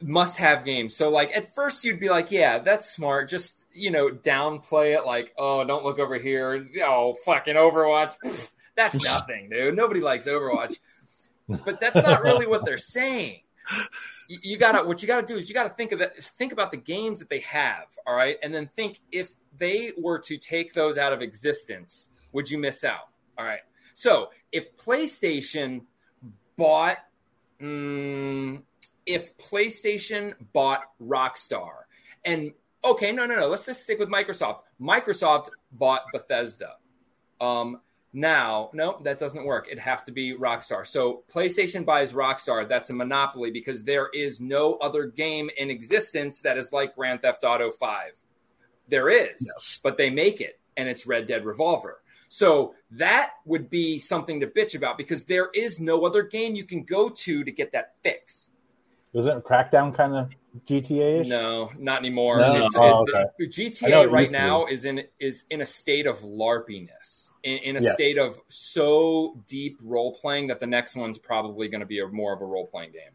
must have games. So like at first you'd be like, yeah, that's smart. Just you know, downplay it like, oh, don't look over here. Oh, fucking Overwatch. That's nothing, dude. Nobody likes Overwatch. But that's not really what they're saying. You, you gotta what you gotta do is you gotta think of that think about the games that they have, all right, and then think if they were to take those out of existence, would you miss out? All right. So if PlayStation bought mm, if PlayStation bought Rockstar and okay, no, no, no, let's just stick with Microsoft. Microsoft bought Bethesda. Um, now, no, that doesn't work. It'd have to be Rockstar. So PlayStation buys Rockstar. That's a monopoly because there is no other game in existence that is like Grand Theft Auto 5. There is, Yes. but they make it, and it's Red Dead Revolver. So that would be something to bitch about because there is no other game you can go to to get that fix. Isn't Crackdown kind of GTA ish? No, not anymore. No? It's, Oh, it- okay. the- I know GTA right now is in is in a state of larpiness, in, in a Yes. state of so deep role playing that the next one's probably going to be a, more of a role playing game.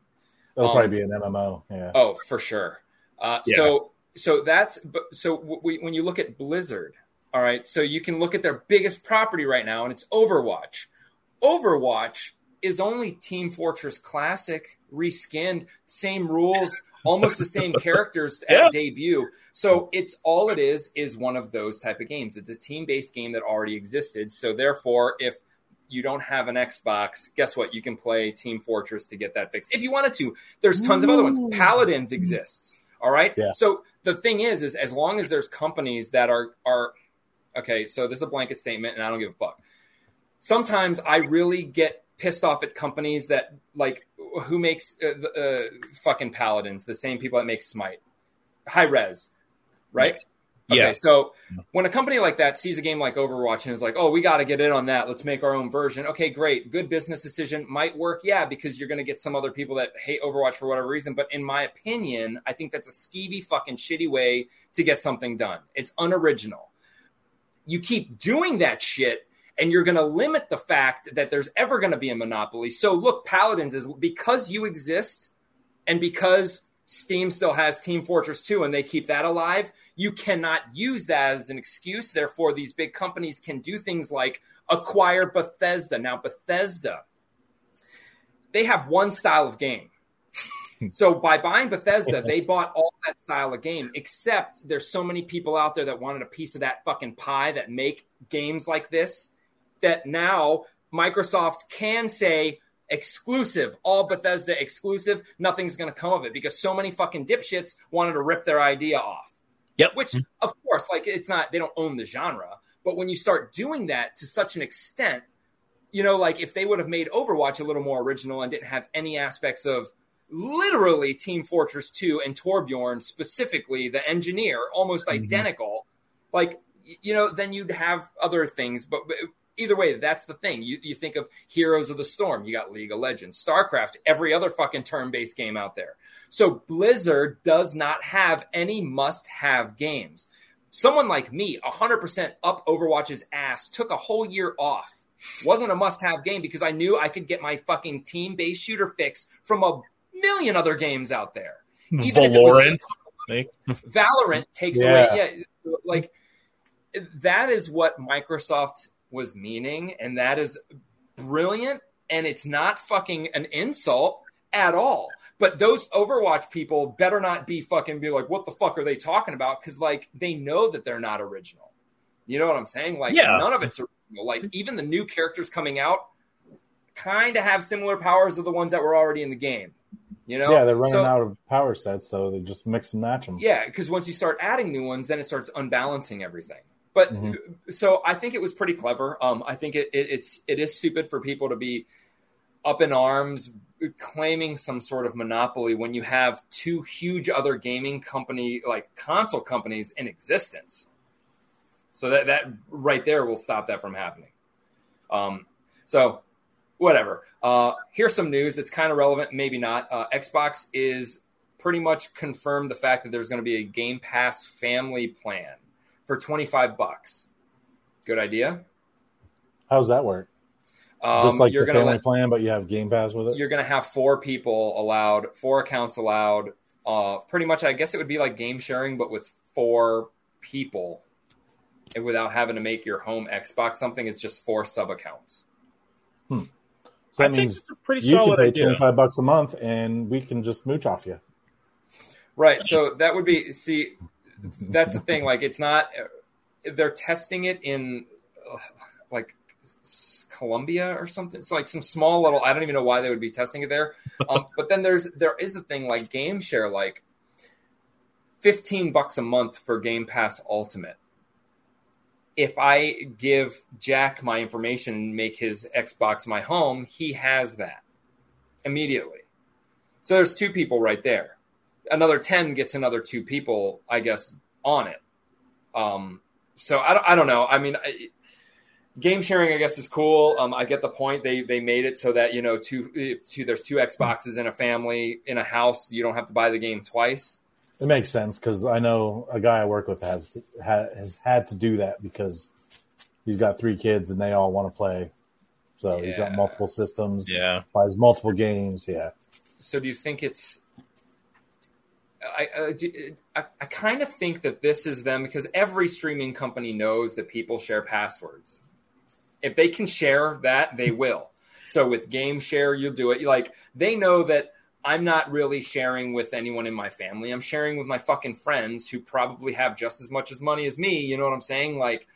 It'll Um, probably be an MMO. Yeah. Oh, for sure. Uh, Yeah. So so that's so we, when you look at Blizzard, all right. So you can look at their biggest property right now, and it's Overwatch. Overwatch is only Team Fortress Classic reskinned, same rules. Almost the same characters Yeah. at debut. So it's all it is is one of those type of games. It's a team based game that already existed. So therefore, if you don't have an Xbox, guess what? You can play Team Fortress to get that fixed if you wanted to. There's tons of other ones. Paladins exists. All right. Yeah. So the thing is, is as long as there's companies that are are okay. So this is a blanket statement, and I don't give a fuck. Sometimes I really get pissed off at companies that like who makes uh, the, uh, fucking paladins, the same people that make Smite, Hi-Rez, right? Okay, Yeah. so when a company like that sees a game like Overwatch and is like, "Oh, we got to get in on that. Let's make our own version." Okay, great, good business decision. Might work, yeah, because you're going to get some other people that hate Overwatch for whatever reason. But in my opinion, I think that's a skeevy, fucking shitty way to get something done. It's unoriginal. You keep doing that shit, and you're going to limit the fact that there's ever going to be a monopoly. So look, Paladins is because you exist, and because Steam still has Team Fortress 2 and they keep that alive, you cannot use that as an excuse. Therefore, these big companies can do things like acquire Bethesda. Now, Bethesda, they have one style of game. So by buying Bethesda, they bought all that style of game, except there's so many people out there that wanted a piece of that fucking pie that make games like this that now Microsoft can say exclusive, all Bethesda exclusive, nothing's going to come of it because so many fucking dipshits wanted to rip their idea off. Yep. Which, mm-hmm. of course, like it's not, they don't own the genre. But when you start doing that to such an extent, you know, like if they would have made Overwatch a little more original and didn't have any aspects of literally Team Fortress 2 and Torbjorn, specifically the engineer, almost mm-hmm. identical, like, you know, then you'd have other things. But, but either way, that's the thing. You, you think of Heroes of the Storm, you got League of Legends, StarCraft, every other fucking turn based game out there. So Blizzard does not have any must have games. Someone like me, 100% up Overwatch's ass, took a whole year off. Wasn't a must have game because I knew I could get my fucking team based shooter fix from a million other games out there. Even Valorant. just- Valorant takes Yeah. away. Yeah, like that is what Microsoft was meaning, and that is brilliant. And it's not fucking an insult at all. But those Overwatch people better not be fucking be like, what the fuck are they talking about? Because like they know that they're not original. You know what I'm saying? Like Yeah. none of it's original. Like even the new characters coming out kind of have similar powers of the ones that were already in the game. You know? Yeah, they're running So- out of power sets, so they just mix and match them. yeah, because once you start adding new ones, then it starts unbalancing everything. But Mhm. so I think it was pretty clever. Um, I think it, it, it's it is stupid for people to be up in arms claiming some sort of monopoly when you have two huge other gaming company like console companies in existence. So that that right there will stop that from happening. Um, so whatever. Uh, here's some news that's kind of relevant, maybe not. Uh, Xbox is pretty much confirmed the fact that there's going to be a Game Pass family plan for 25 bucks. Good idea. How's that work? Um, just like you're the going to family let plan, but you have Game Pass with it. you're going to have four people allowed, four accounts allowed. Uh, pretty much, I guess it would be like game sharing, but with four people, and without having to make your home Xbox something. It's just four sub accounts. So that I think means it's a pretty you can pay idea. twenty five bucks a month, and we can just mooch off you. Right. So that would be see. That's the thing. Like, it's not. They're testing it in, uh, like, Colombia or something. It's like some small little. I don't even know why they would be testing it there. Um, but then there's there is a thing like Game Share, like, fifteen bucks a month for Game Pass Ultimate. If I give Jack my information and make his Xbox my home, he has that immediately. So there's two people right there another 10 gets another two people, I guess, on it. Um, so I don't, I don't know. I mean, I, game sharing, I guess, is cool. Um, I get the point. They they made it so that you know, two, two there's two Xboxes in a family in a house. You don't have to buy the game twice. It makes sense because I know a guy I work with has has had to do that because he's got three kids and they all want to play. So he's got multiple systems, Yeah. buys multiple games. Yeah, So do you think it's? I I, I, kind of think that this is them because every streaming company knows that people share passwords. If they can share that, they will. So with game share, you'll do it. Like they know that I'm not really sharing with anyone in my family. I'm sharing with my fucking friends who probably have just as much as money as me. You know what I'm saying? Like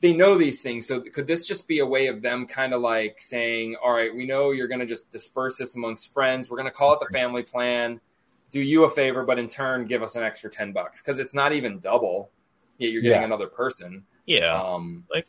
they know these things. So could this just be a way of them kind of like saying, "All right, we know you're going to just disperse this amongst friends. We're going to call it the family plan. Do you a favor, but in turn give us an extra 10 bucks because it's not even double. Yet you're getting Yeah. another person. Yeah. Um, like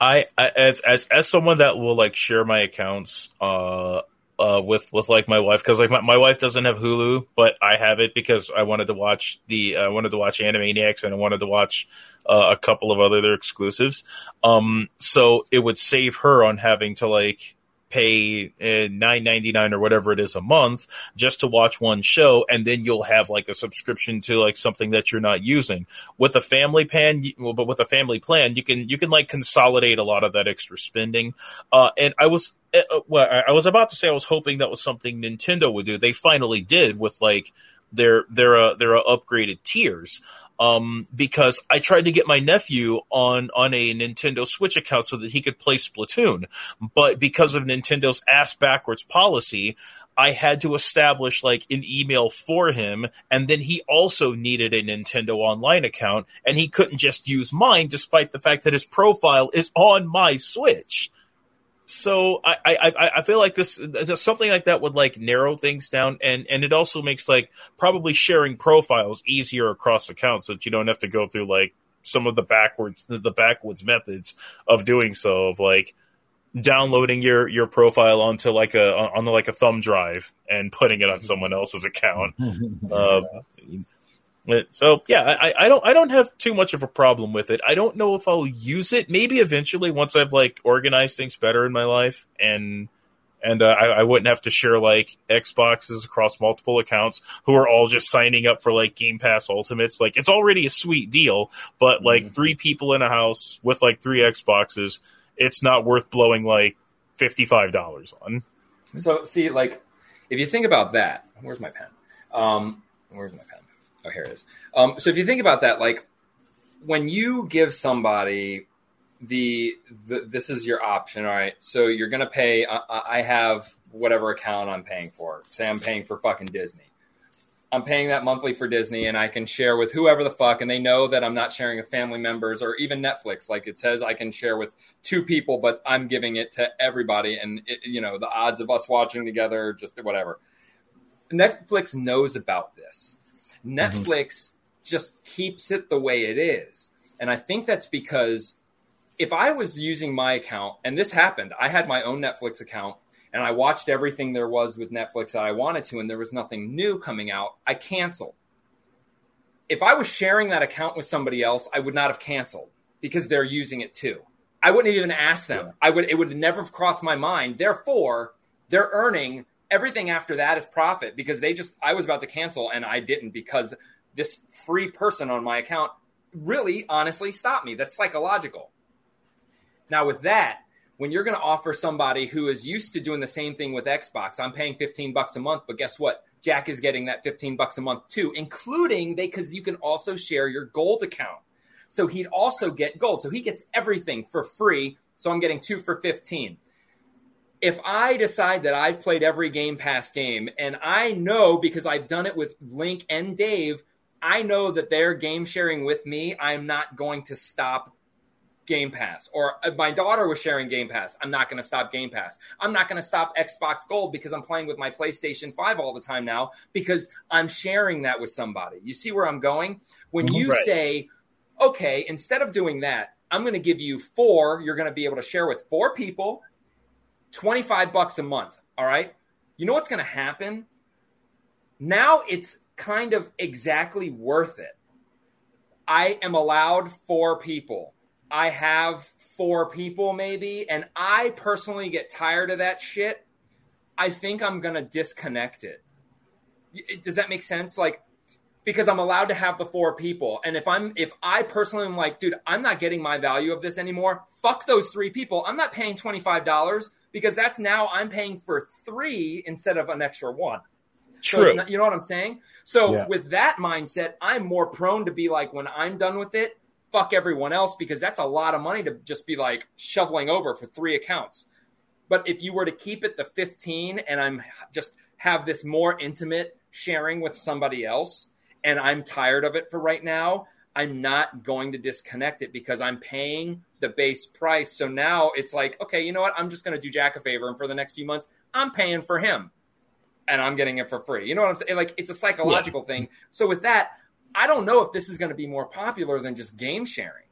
I, I as as as someone that will like share my accounts uh uh with with like my wife because like my, my wife doesn't have Hulu but I have it because I wanted to watch the I wanted to watch Animaniacs and I wanted to watch uh, a couple of other their exclusives um so it would save her on having to like pay uh, nine ninety nine or whatever it is a month just to watch one show, and then you'll have like a subscription to like something that you're not using. With a family plan, well, but with a family plan, you can you can like consolidate a lot of that extra spending. Uh, and I was uh, uh, well, I was about to say I was hoping that was something Nintendo would do. They finally did with like their their uh, their upgraded tiers um, because I tried to get my nephew on on a Nintendo Switch account so that he could play Splatoon, but because of Nintendo's ass backwards policy, I had to establish like an email for him, and then he also needed a Nintendo Online account, and he couldn't just use mine, despite the fact that his profile is on my Switch. So I, I, I- feel like this something like that would like narrow things down, and and it also makes like probably sharing profiles easier across accounts, so that you don't have to go through like some of the backwards the backwards methods of doing so of like downloading your your profile onto like a on like a thumb drive and putting it on someone else's account. Uh, so yeah, I, I don't I don't have too much of a problem with it. I don't know if I'll use it. Maybe eventually once I've like organized things better in my life and and uh, I, I wouldn't have to share like Xboxes across multiple accounts who are all just signing up for like Game Pass Ultimates. Like it's already a sweet deal, but like three people in a house with like three Xboxes, it's not worth blowing like fifty five dollars on. So see, like, if you think about that, where's my pen? Um, where's my pen? Oh, here it is. Um, so if you think about that, like, when you give somebody the, the this is your option, all right. So you're gonna pay. I, I have whatever account I'm paying for. Say I'm paying for fucking Disney. I'm paying that monthly for Disney, and I can share with whoever the fuck, and they know that I'm not sharing with family members or even Netflix. Like it says, I can share with two people, but I'm giving it to everybody, and it, you know the odds of us watching together, just whatever. Netflix knows about this. Mm-hmm. Netflix just keeps it the way it is, and I think that's because if I was using my account, and this happened, I had my own Netflix account and I watched everything there was with Netflix that I wanted to, and there was nothing new coming out, I canceled. If I was sharing that account with somebody else, I would not have canceled because they're using it too. I wouldn't even ask them. I would it would never have crossed my mind. Therefore, they're earning everything after that is profit because they just I was about to cancel and I didn't because this free person on my account really honestly stopped me. That's psychological. Now, with that, when you're going to offer somebody who is used to doing the same thing with Xbox, I'm paying 15 bucks a month, but guess what? Jack is getting that 15 bucks a month too, including they because you can also share your gold account. So he'd also get gold. So he gets everything for free. So I'm getting two for 15. If I decide that I've played every Game Pass game and I know because I've done it with Link and Dave, I know that they're game sharing with me, I'm not going to stop Game Pass. Or if my daughter was sharing Game Pass, I'm not going to stop Game Pass. I'm not going to stop Xbox Gold because I'm playing with my PlayStation 5 all the time now because I'm sharing that with somebody. You see where I'm going? When mm-hmm. you Right. say, okay, instead of doing that, I'm going to give you four, you're going to be able to share with four people, 25 bucks a month. All right. You know what's going to happen? Now it's kind of exactly worth it. I am allowed four people. I have four people maybe, and I personally get tired of that shit. I think I'm going to disconnect it. Does that make sense? Like, because I'm allowed to have the four people. And if I'm, if I personally am like, dude, I'm not getting my value of this anymore, fuck those three people. I'm not paying $25 because that's now I'm paying for three instead of an extra one. True. it's not- you know what I'm saying? So Yeah. with that mindset, I'm more prone to be like, when I'm done with it, fuck everyone else because that's a lot of money to just be like shoveling over for three accounts. But if you were to keep it the 15 and I'm just have this more intimate sharing with somebody else and I'm tired of it for right now, I'm not going to disconnect it because I'm paying the base price. So now it's like, okay, you know what? I'm just going to do Jack a favor. And for the next few months, I'm paying for him and I'm getting it for free. You know what I'm saying? Like it's a psychological yeah. thing. So with that, I don't know if this is going to be more popular than just game sharing.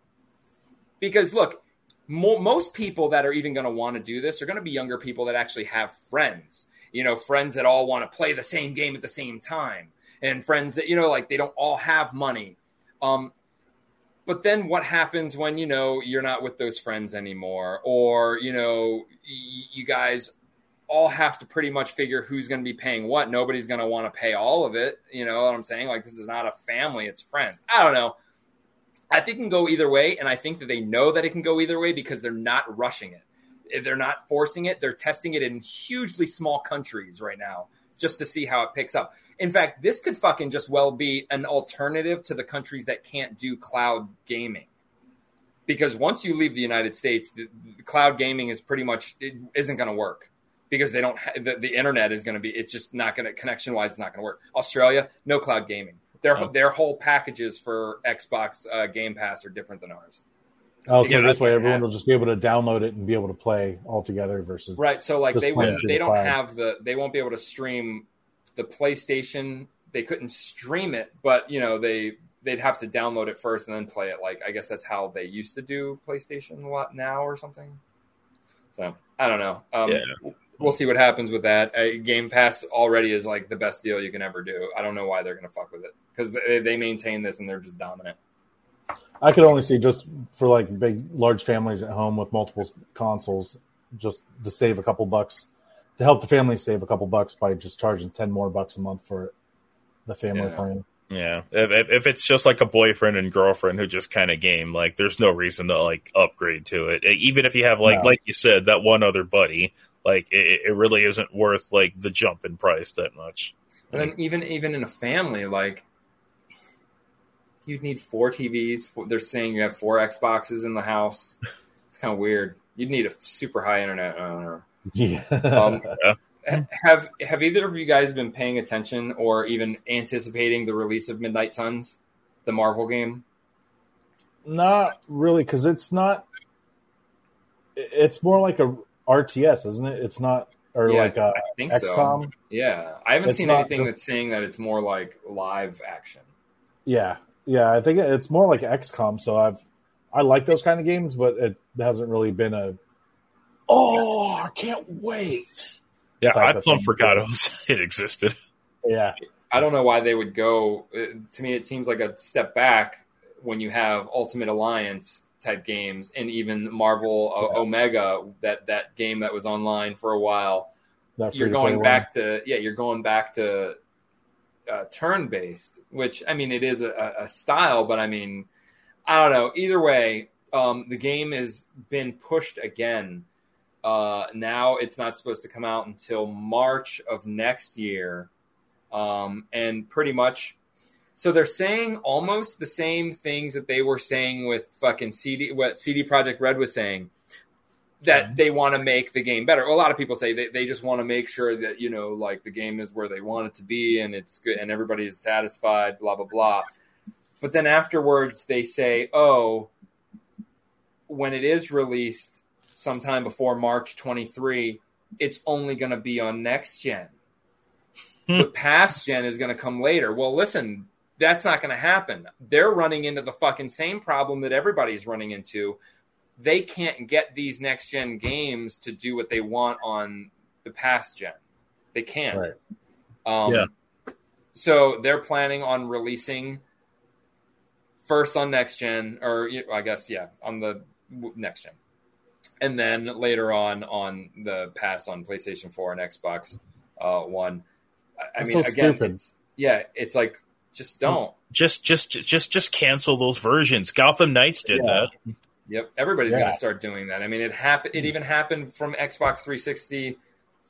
Because look, mo- most people that are even going to want to do this are going to be younger people that actually have friends. You know, friends that all want to play the same game at the same time, and friends that you know, like they don't all have money. Um, but then what happens when you know you're not with those friends anymore, or you know, y- you guys all have to pretty much figure who's going to be paying what. Nobody's going to want to pay all of it. You know what I'm saying? Like this is not a family; it's friends. I don't know. I think it can go either way, and I think that they know that it can go either way because they're not rushing it. They're not forcing it. They're testing it in hugely small countries right now just to see how it picks up. In fact, this could fucking just well be an alternative to the countries that can't do cloud gaming. Because once you leave the United States, the, the cloud gaming is pretty much it isn't going to work because they don't ha- the, the internet is going to be it's just not going to connection wise it's not going to work. Australia, no cloud gaming their oh. their whole packages for Xbox uh, Game Pass are different than ours. Oh, so this way everyone have, will just be able to download it and be able to play all together versus right. So like they would they don't have the they won't be able to stream the PlayStation. They couldn't stream it, but you know they they'd have to download it first and then play it. Like I guess that's how they used to do PlayStation a lot now or something. So I don't know. Um, yeah we'll see what happens with that. Uh, Game Pass already is like the best deal you can ever do. I don't know why they're going to fuck with it because they, they maintain this and they're just dominant. I could only see just for like big, large families at home with multiple consoles, just to save a couple bucks, to help the family save a couple bucks by just charging ten more bucks a month for the family yeah. plan. Yeah, if, if it's just like a boyfriend and girlfriend who just kind of game, like there's no reason to like upgrade to it. Even if you have like no. like you said that one other buddy, like it, it really isn't worth like the jump in price that much. And then even even in a family, like you'd need four TVs. They're saying you have four Xboxes in the house. It's kind of weird. You'd need a super high internet. I don't know. Yeah. Um, yeah. Have Have either of you guys been paying attention or even anticipating the release of Midnight Suns, the Marvel game? Not really, because it's not. It's more like a RTS, isn't it? It's not or yeah, like uh, XCOM. So. Yeah, I haven't it's seen anything just... that's saying that it's more like live action. Yeah, yeah, I think it's more like XCOM. So I've I like those kind of games, but it hasn't really been a. Oh, I can't wait! Yeah, I plumb forgot it, it existed. Yeah, I don't know why they would go. To me, it seems like a step back when you have Ultimate Alliance type games, and even Marvel uh, Omega, that that game that was online for a while. You're going back one. to yeah, you're going back to uh, turn based, which I mean it is a, a, style, but I mean I don't know. Either way, um, the game has been pushed again. Uh, now it's not supposed to come out until March of next year, um, and pretty much so they're saying almost the same things that they were saying with fucking CD, what CD Projekt Red was saying, that mm-hmm. they want to make the game better. A lot of people say they, they just want to make sure that, you know, like the game is where they want it to be and it's good and everybody is satisfied, blah, blah, blah. But then afterwards they say, oh, when it is released sometime before March 23, it's only going to be on next gen. Hmm. the past gen is going to come later. Well, listen, that's not going to happen. They're running into the fucking same problem that everybody's running into. They can't get these next gen games to do what they want on the past gen. They can't. Right. Um, yeah. So they're planning on releasing first on next gen, or I guess yeah, on the next gen, and then later on on the pass on PlayStation Four and Xbox uh, One. I, I mean, so again, it's, yeah, it's like just don't. Just just just just cancel those versions. Gotham Knights did yeah. that. Yep, everybody's yeah. going to start doing that. I mean, it happened. It even happened from Xbox 360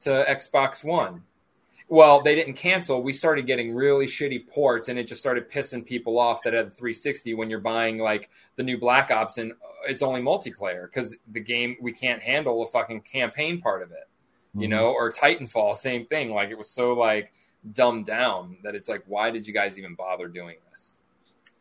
to Xbox One. Well, they didn't cancel. We started getting really shitty ports, and it just started pissing people off that had 360 when you're buying like the new Black Ops and it's only multiplayer because the game we can't handle a fucking campaign part of it, you Mhm. know. Or Titanfall, same thing. Like it was so like dumbed down that it's like, why did you guys even bother doing this?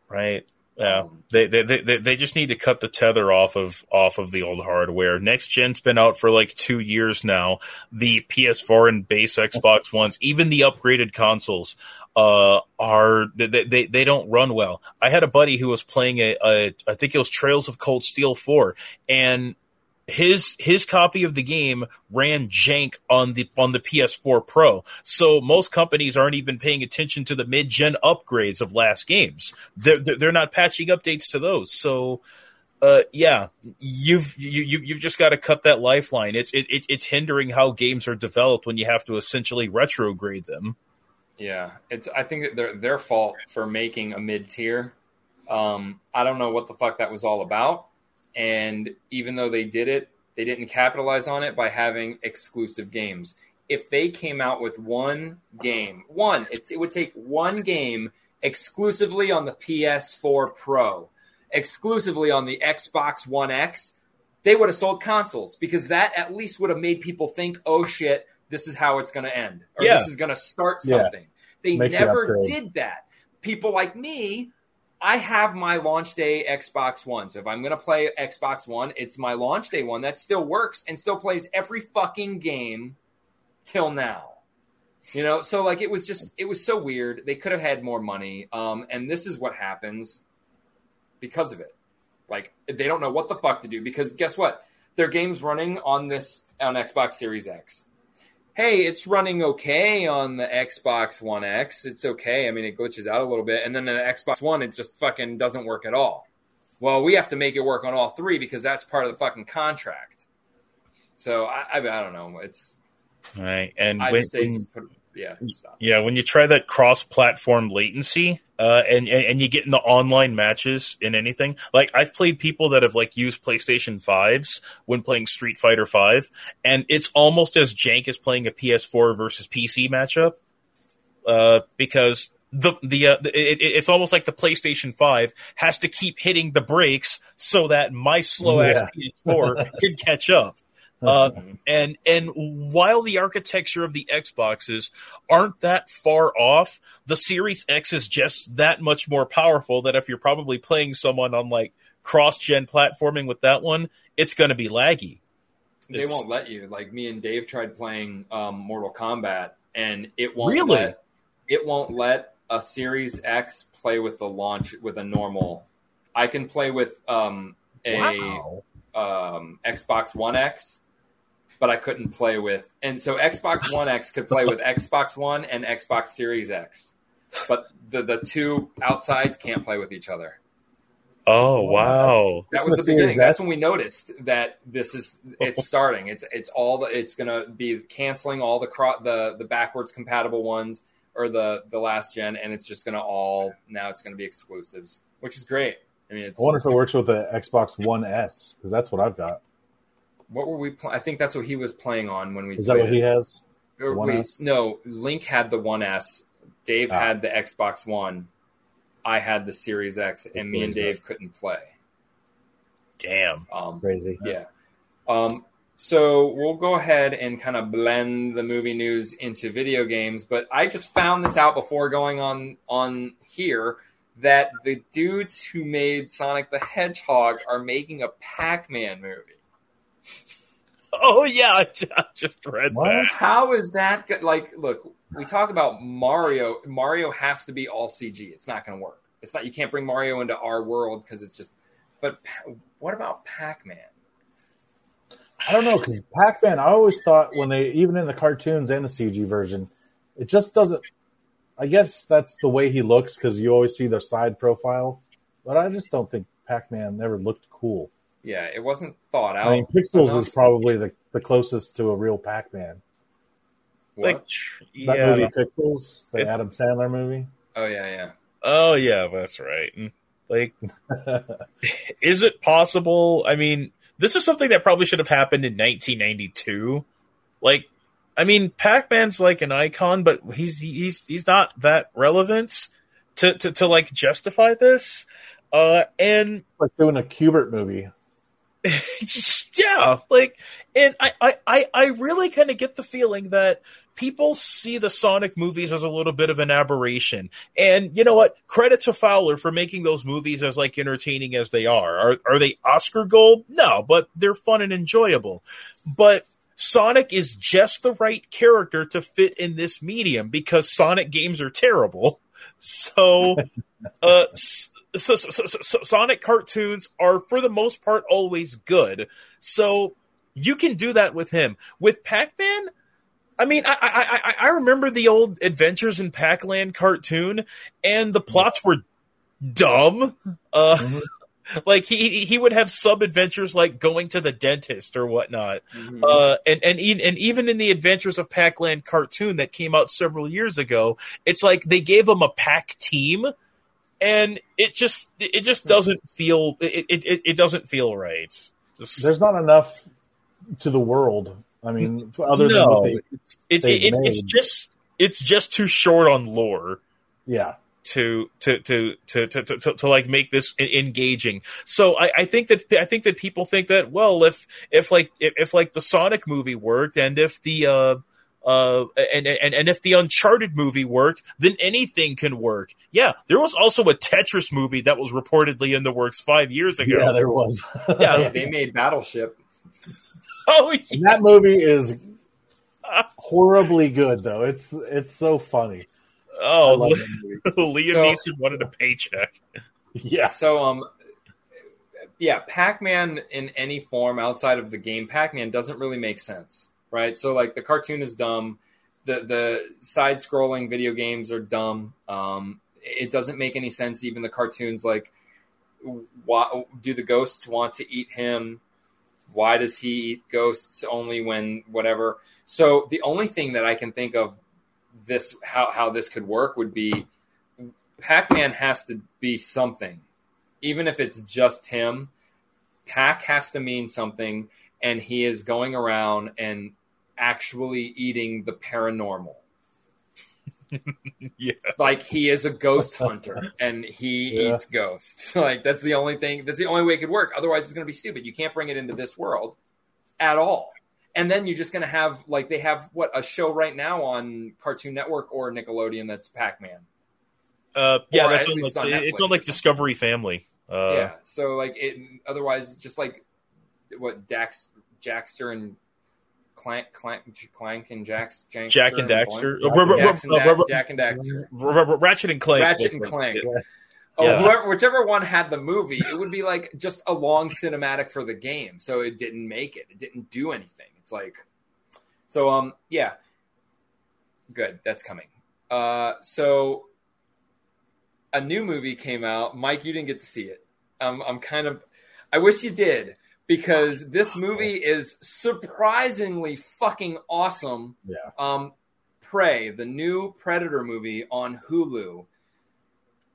Right. Yeah. Um, They, they they they just need to cut the tether off of off of the old hardware. Next gen's been out for like two years now. The PS4 and base Xbox ones, even the upgraded consoles, uh, are they, they they don't run well. I had a buddy who was playing a, a I think it was Trails of Cold Steel four, and his his copy of the game ran jank on the on the PS4 Pro. So most companies aren't even paying attention to the mid gen upgrades of last games. They're they're not patching updates to those. So uh, yeah, you've you, you- you've just got to cut that lifeline. It's it, it, it's hindering how games are developed when you have to essentially retrograde them. Yeah, it's. I think that they're their fault for making a mid tier. Um, I don't know what the fuck that was all about, and even though they did it, they didn't capitalize on it by having exclusive games. If they came out with one game, one, it, it would take one game exclusively on the PS4 Pro, exclusively on the Xbox One X, they would have sold consoles because that at least would have made people think, oh shit, this is how it's going to end, or Yeah. this is going to start Yeah. something. They Makes never did that. People like me, I have my launch day Xbox One. So if I'm going to play Xbox One, it's my launch day one that still works and still plays every fucking game till now. You know, so like it was just it was so weird. They could have had more money. Um and this is what happens because of it. Like they don't know what the fuck to do because guess what? Their game's running on this on Xbox Series X. Hey, it's running okay on the Xbox One X. It's okay. I mean, it glitches out a little bit, and then the Xbox One, it just fucking doesn't work at all. Well, we have to make it work on all three because that's part of the fucking contract. So I, I, I don't know. It's Right. And I when- just say just put yeah stop. Yeah, when you try that cross-platform latency, uh, and, and you get in the online matches in anything, like I've played people that have like used PlayStation fives when playing Street Fighter Five, and it's almost as jank as playing a PS4 versus PC matchup, uh, because the the uh, it, it, it's almost like the PlayStation Five has to keep hitting the brakes so that my slow ass PS4 can catch up. Uh, and and while the architecture of the Xboxes aren't that far off, the Series X is just that much more powerful. That if you're probably playing someone on like cross-gen platforming with that one, it's going to be laggy. They won't let you. Like me and Dave tried playing um, Mortal Kombat, and it won't Really? let it won't let a Series X play with the launch with a normal. I can play with um, a Wow. um, Xbox One X, but I couldn't play with. And so Xbox One X could play with Xbox One and Xbox Series X, but the the two outsides can't play with each other. Oh wow! That was The the beginning. Series That's when we noticed that this is it's starting. It's it's all the it's gonna be canceling all the cro- the the backwards compatible ones or the the last gen, and it's just gonna all now it's gonna be exclusives, which is great. I mean, it's I wonder if it works with the Xbox One S because that's what I've got. What were we? Pl- I think that's what he was playing on when we. Is that what played he has? Or One wait, S? no, Link had the One S. Dave Ah. had the Xbox One. I had the Series X, and me and Dave couldn't play. Damn. Um, Crazy. Yeah. Um, so we'll go ahead and kind of blend the movie news into video games. But I just found this out before going on on here that the dudes who made Sonic the Hedgehog are making a Pac-Man movie. Oh yeah, I ju- I just read What? that. How is that? Go- like, look, we talk about Mario. Mario has to be all CG. It's not going to work. It's not. You can't bring Mario into our world because it's just. But what about Pac-Man? I don't know because Pac Man. I always thought when they even in the cartoons and the CG version, it just doesn't. I guess that's the way he looks because you always see their side profile, but I just don't think Pac Man ever looked cool. Yeah, it wasn't thought out. I mean, Pixels enough. is probably the, the closest to a real Pac Man. Like, tr- That yeah. movie Pixels, the It- Adam Sandler movie. oh yeah, yeah. Oh yeah, that's right. Like, is it possible? I mean, this is something that probably should have happened in 1992. Like, I mean, Pac Man's like an icon, but he's he's he's not that relevant to to, to like justify this. Uh, and like doing a Q*bert movie. yeah, like, and I I I, really kind of get the feeling that people see the Sonic movies as a little bit of an aberration. And you know what? Credit to Fowler for making those movies as like entertaining as they are. Are are they Oscar gold? No, but they're fun and enjoyable. But Sonic is just the right character to fit in this medium because Sonic games are terrible. So, uh, so, so, so, so, Sonic cartoons are for the most part always good. So you can do that with him. With Pac-Man, I mean, I, I, I, I remember the old Adventures in Pac-Land cartoon, and the plots were dumb. Uh, mm-hmm. like he he would have sub adventures like going to the dentist or whatnot. Mm-hmm. Uh, and and and even in the Adventures of Pac-Land cartoon that came out several years ago, it's like they gave him a pack team, and it just it just doesn't feel it it, it doesn't feel right. Just, There's not enough to the world. I mean, other no, than what they, it's it's, it's, it's just it's just too short on lore. Yeah to to to to to to, to like make this engaging. So I, I think that I think that people think that well, if if like if, if like the Sonic movie worked, and if the uh uh and, and and if the Uncharted movie worked, then anything can work. Yeah, there was also a Tetris movie that was reportedly in the works five years ago. Yeah, there was. yeah, yeah, they made Battleship. Oh, yeah. that movie is horribly good though. It's it's so funny. Oh, Liam so, Neeson wanted a paycheck. Yeah. So um, yeah, Pac-Man in any form outside of the game Pac-Man doesn't really make sense, right? So like the cartoon is dumb, the the side-scrolling video games are dumb. Um, it doesn't make any sense. Even the cartoons, like, why do the ghosts want to eat him? Why does he eat ghosts only when whatever? So the only thing that I can think of this how how this could work would be Pac-Man has to be something, even if it's just him. Pac has to mean something, and he is going around and actually eating the paranormal. yeah. Like he is a ghost hunter and he yeah. eats ghosts. Like that's the only thing that's the only way it could work. Otherwise it's gonna be stupid. You can't bring it into this world at all and then you're just going to have like they have what a show right now on Cartoon Network or Nickelodeon that's Pac-Man. Uh, yeah, that's on, like, on it's on like Discovery Family. Uh, yeah, so like it. Otherwise, just like what Dax, Jackster, and Clank, Clank, Clank and Jack's, Jankster Jak and Daxter, and Jak and Daxter, Ratchet and Clank, Ratchet and Clank. Yeah. Oh, yeah. whoever, whichever one had the movie, it would be like just a long cinematic for the game. So it didn't make it. It didn't do anything. It's like, so um, yeah, good. That's coming. Uh, so a new movie came out. Mike, you didn't get to see it. Um, I'm kind of, I wish you did because this movie is surprisingly fucking awesome. Yeah. Um, Prey, the new Predator movie on Hulu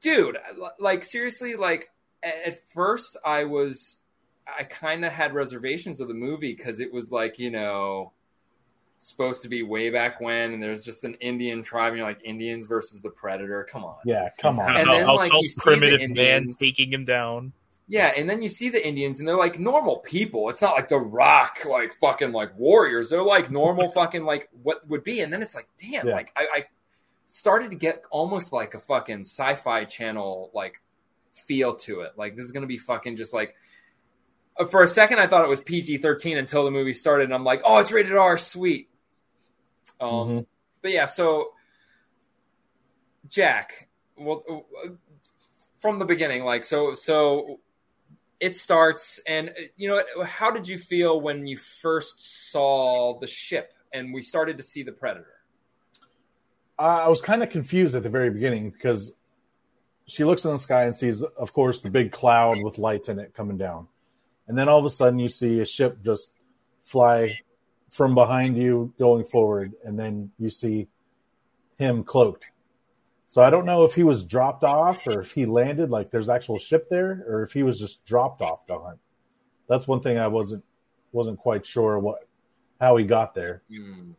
dude, like seriously, like at first I was, I kind of had reservations of the movie because it was like you know supposed to be way back when, and there's just an Indian tribe, and you're like Indians versus the Predator. Come on, yeah, come on. And then like primitive the Indians, man taking him down. Yeah, and then you see the Indians, and they're like normal people. It's not like the Rock, like fucking like warriors. They're like normal fucking like what would be. And then it's like, damn, yeah. like I, I started to get almost like a fucking sci-fi channel like feel to it. Like this is gonna be fucking just like. Uh, for a second, I thought it was PG thirteen until the movie started, and I'm like, oh, it's rated R, sweet. Um, mm-hmm. but yeah, so Jack, well, uh, from the beginning, like so, so it starts, and uh, you know, how did you feel when you first saw the ship and we started to see the predator? I was kind of confused at the very beginning because she looks in the sky and sees, of course, the big cloud with lights in it coming down. And then all of a sudden, you see a ship just fly from behind you going forward. And then you see him cloaked. So I don't know if he was dropped off or if he landed, like there's actual ship there, or if he was just dropped off to hunt. That's one thing I wasn't wasn't quite sure what how he got there. Mm.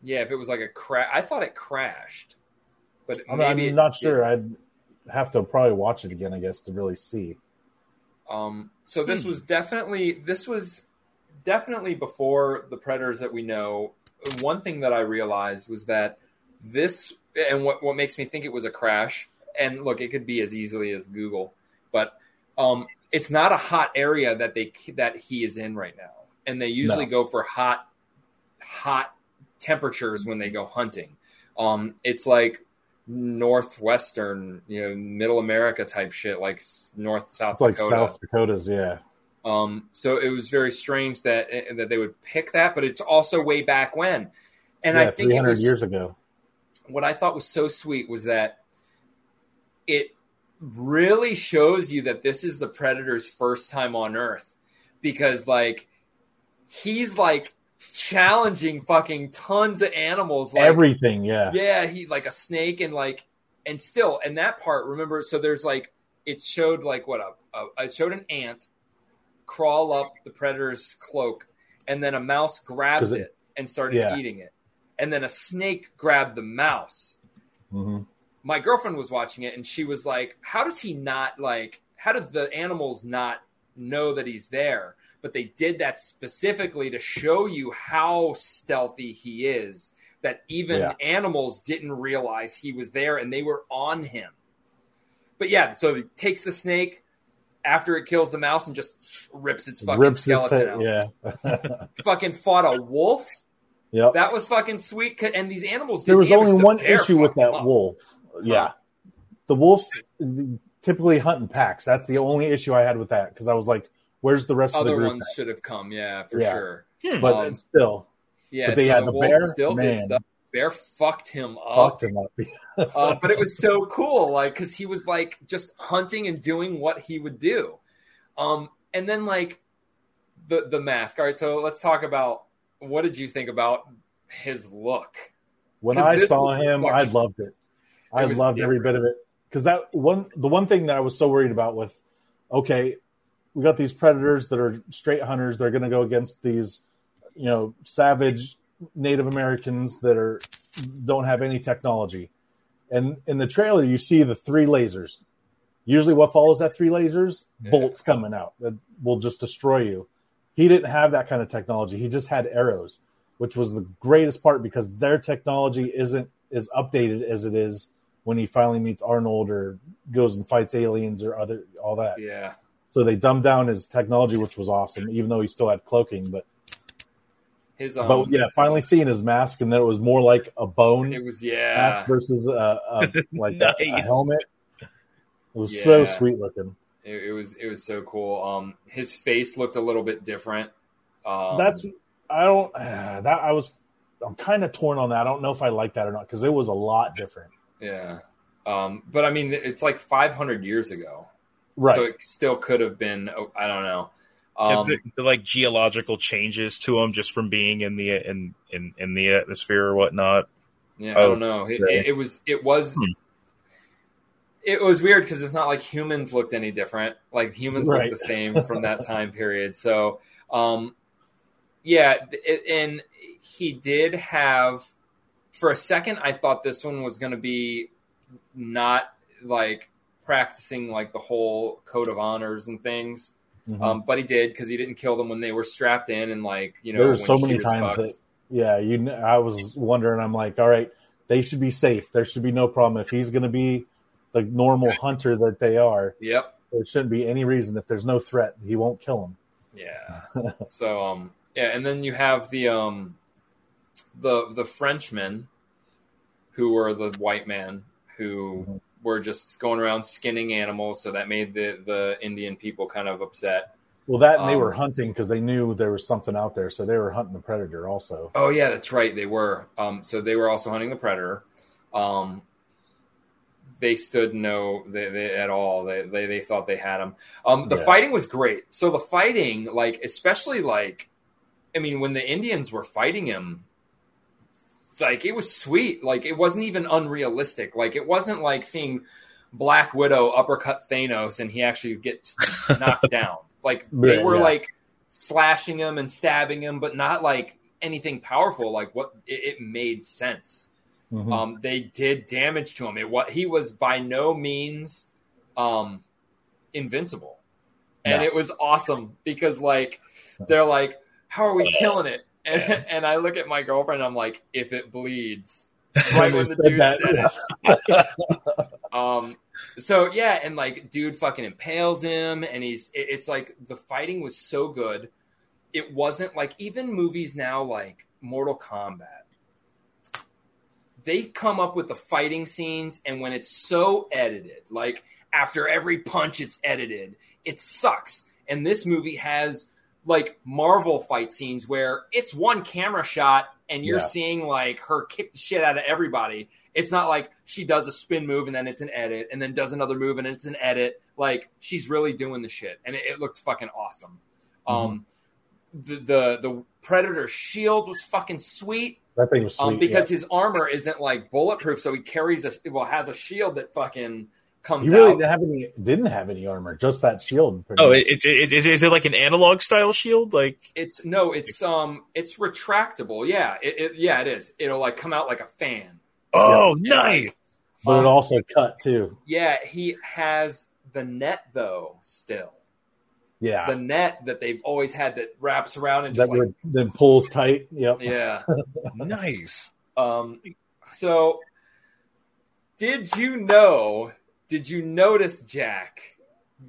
Yeah, if it was like a crash, I thought it crashed, but I'm, maybe I'm it not sure. I'd have to probably watch it again, I guess, to really see. Um, so this was definitely this was definitely before the predators that we know. One thing that I realized was that this and what what makes me think it was a crash. And look, it could be as easily as Google, but um, it's not a hot area that they that he is in right now. And they usually No. go for hot hot temperatures when they go hunting. Um, it's like northwestern, you know, middle America type shit, like North South It's like South Dakota's, yeah. Um, so it was very strange that that they would pick that, but it's also way back when. And yeah, I think it was, years ago. What I thought was so sweet was that it really shows you that this is the predator's first time on Earth because like he's like challenging fucking tons of animals like Everything, yeah. yeah, he like a snake and like and still and that part remember so there's like it showed like what a, a it showed an ant crawl up the predator's cloak and then a mouse grabbed 'Cause it, it- and started yeah. eating it and then a snake grabbed the mouse. Hmm my girlfriend was watching it and she was like how does he not like how did the animals not know that he's there? But they did that specifically to show you how stealthy he is that even Yeah. animals didn't realize he was there and they were on him. But yeah so he takes the snake after it kills the mouse and just rips its fucking Rips its skeleton head, out. yeah. fucking fought a wolf yep. that was fucking sweet. and these animals there was only one issue with that wolf. Yeah. The wolves typically hunt in packs. That's the only issue I had with that because I was like, where's the rest of the group? ones at? should have come yeah for Yeah. sure But Um, still Yeah, But they so had the, the bear? still did stuff. Bear fucked him up, fucked him up. uh, but it was so cool, like because he was like just hunting and doing what he would do. Um, and then like the the mask. All right, so let's talk about what did you think about his look? When I saw him, I loved it. I was loved every bit of it because that one, the one thing that I was so worried about with, okay, we got these predators that are straight hunters. They're going to go against these, you know, savage Native Americans that are don't have any technology. And in the trailer, you see the three lasers. Usually, what follows that three lasers? Yeah. Bolts coming out that will just destroy you. He didn't have that kind of technology. He just had arrows, which was the greatest part because their technology isn't as updated as it is when he finally meets Arnold or goes and fights aliens or other all that. Yeah, So they dumbed down his technology, which was awesome, even though he still had cloaking. But his um, but yeah, finally seeing his mask and then it was more like a bone it was yeah. mask versus a, a like a- a, helmet. It was so sweet looking. It, it was it was so cool. Um, his face looked a little bit different. Um, That's I don't that I was I'm kind of torn on that. I don't know if I like that or not because it was a lot different. yeah. Um, but I mean, it's like 500 years ago, Right. so it still could have been. oh, I don't know. Um, the, the, like geological changes to him just from being in the in in, in the atmosphere or whatnot. Yeah, I Oh, don't know. It, it, it was it was Hmm. It was weird because it's not like humans looked any different. Like humans Right. looked the same from that time period. So, um, yeah, it, and he did have for a second. I thought this one was going to be not like practicing like the whole code of honors and things. Mhm. Um, but he did because he didn't kill them when they were strapped in and like you know there were so many times that yeah you i was wondering i'm like all right they should be safe there should be no problem if he's going to be the normal hunter that they are Yep. there shouldn't be any reason if there's no threat he won't kill him Yeah. so um yeah, and then you have the um the the Frenchmen who were the white man who Mhm. were just going around skinning animals, so that made the the Indian people kind of upset. well that and they Um, were hunting because they knew there was something out there so they were hunting the predator also Oh yeah, that's right, they were. Um so they were also hunting the predator. Um they stood no they, they, at all. They, they they thought they had him. Um, the Yeah. fighting was great. So the fighting, like especially like, I mean, when the Indians were fighting him, like it was sweet. Like it wasn't even unrealistic. Like it wasn't like seeing Black Widow uppercut Thanos and he actually gets knocked down. Like they Yeah, were yeah. like slashing him and stabbing him, but not like anything powerful. Like what it, it made sense. Mhm. Um, they did damage to him. It what he was by no means um, invincible, and No. it was awesome because like they're like, "How are we killing it?" And, and I look at my girlfriend. I'm like, "If it bleeds." Right when the dude said it. Um, so yeah, and like, dude, fucking impales him, and he's. It, it's like the fighting was so good. It wasn't like even movies now, like Mortal Kombat. They come up with the fighting scenes, and when it's so edited, like after every punch, it's edited. It sucks. And this movie has like Marvel fight scenes where it's one camera shot, and you're Yeah. seeing like her kick the shit out of everybody. It's not like she does a spin move and then it's an edit, and then does another move and it's an edit. Like she's really doing the shit, and it, it looks fucking awesome. Um, the the the Predator shield was fucking sweet. That thing was sweet. Um, because yeah. his armor isn't like bulletproof, so he carries a well has a shield that fucking comes he really out. didn't have any didn't have any armor, just that shield. pretty Oh, much. it, it's it, is, is it like an analog style shield? Like It's no, it's um, it's retractable. Yeah, it, it yeah, it is. It'll like come out like a fan. oh, nice. but it also cut too. Yeah, he has the net though still. Yeah, The net that they've always had that wraps around and that just like then pulls tight. Yep. yeah. nice. Um, so did you know? Did you notice, Jack?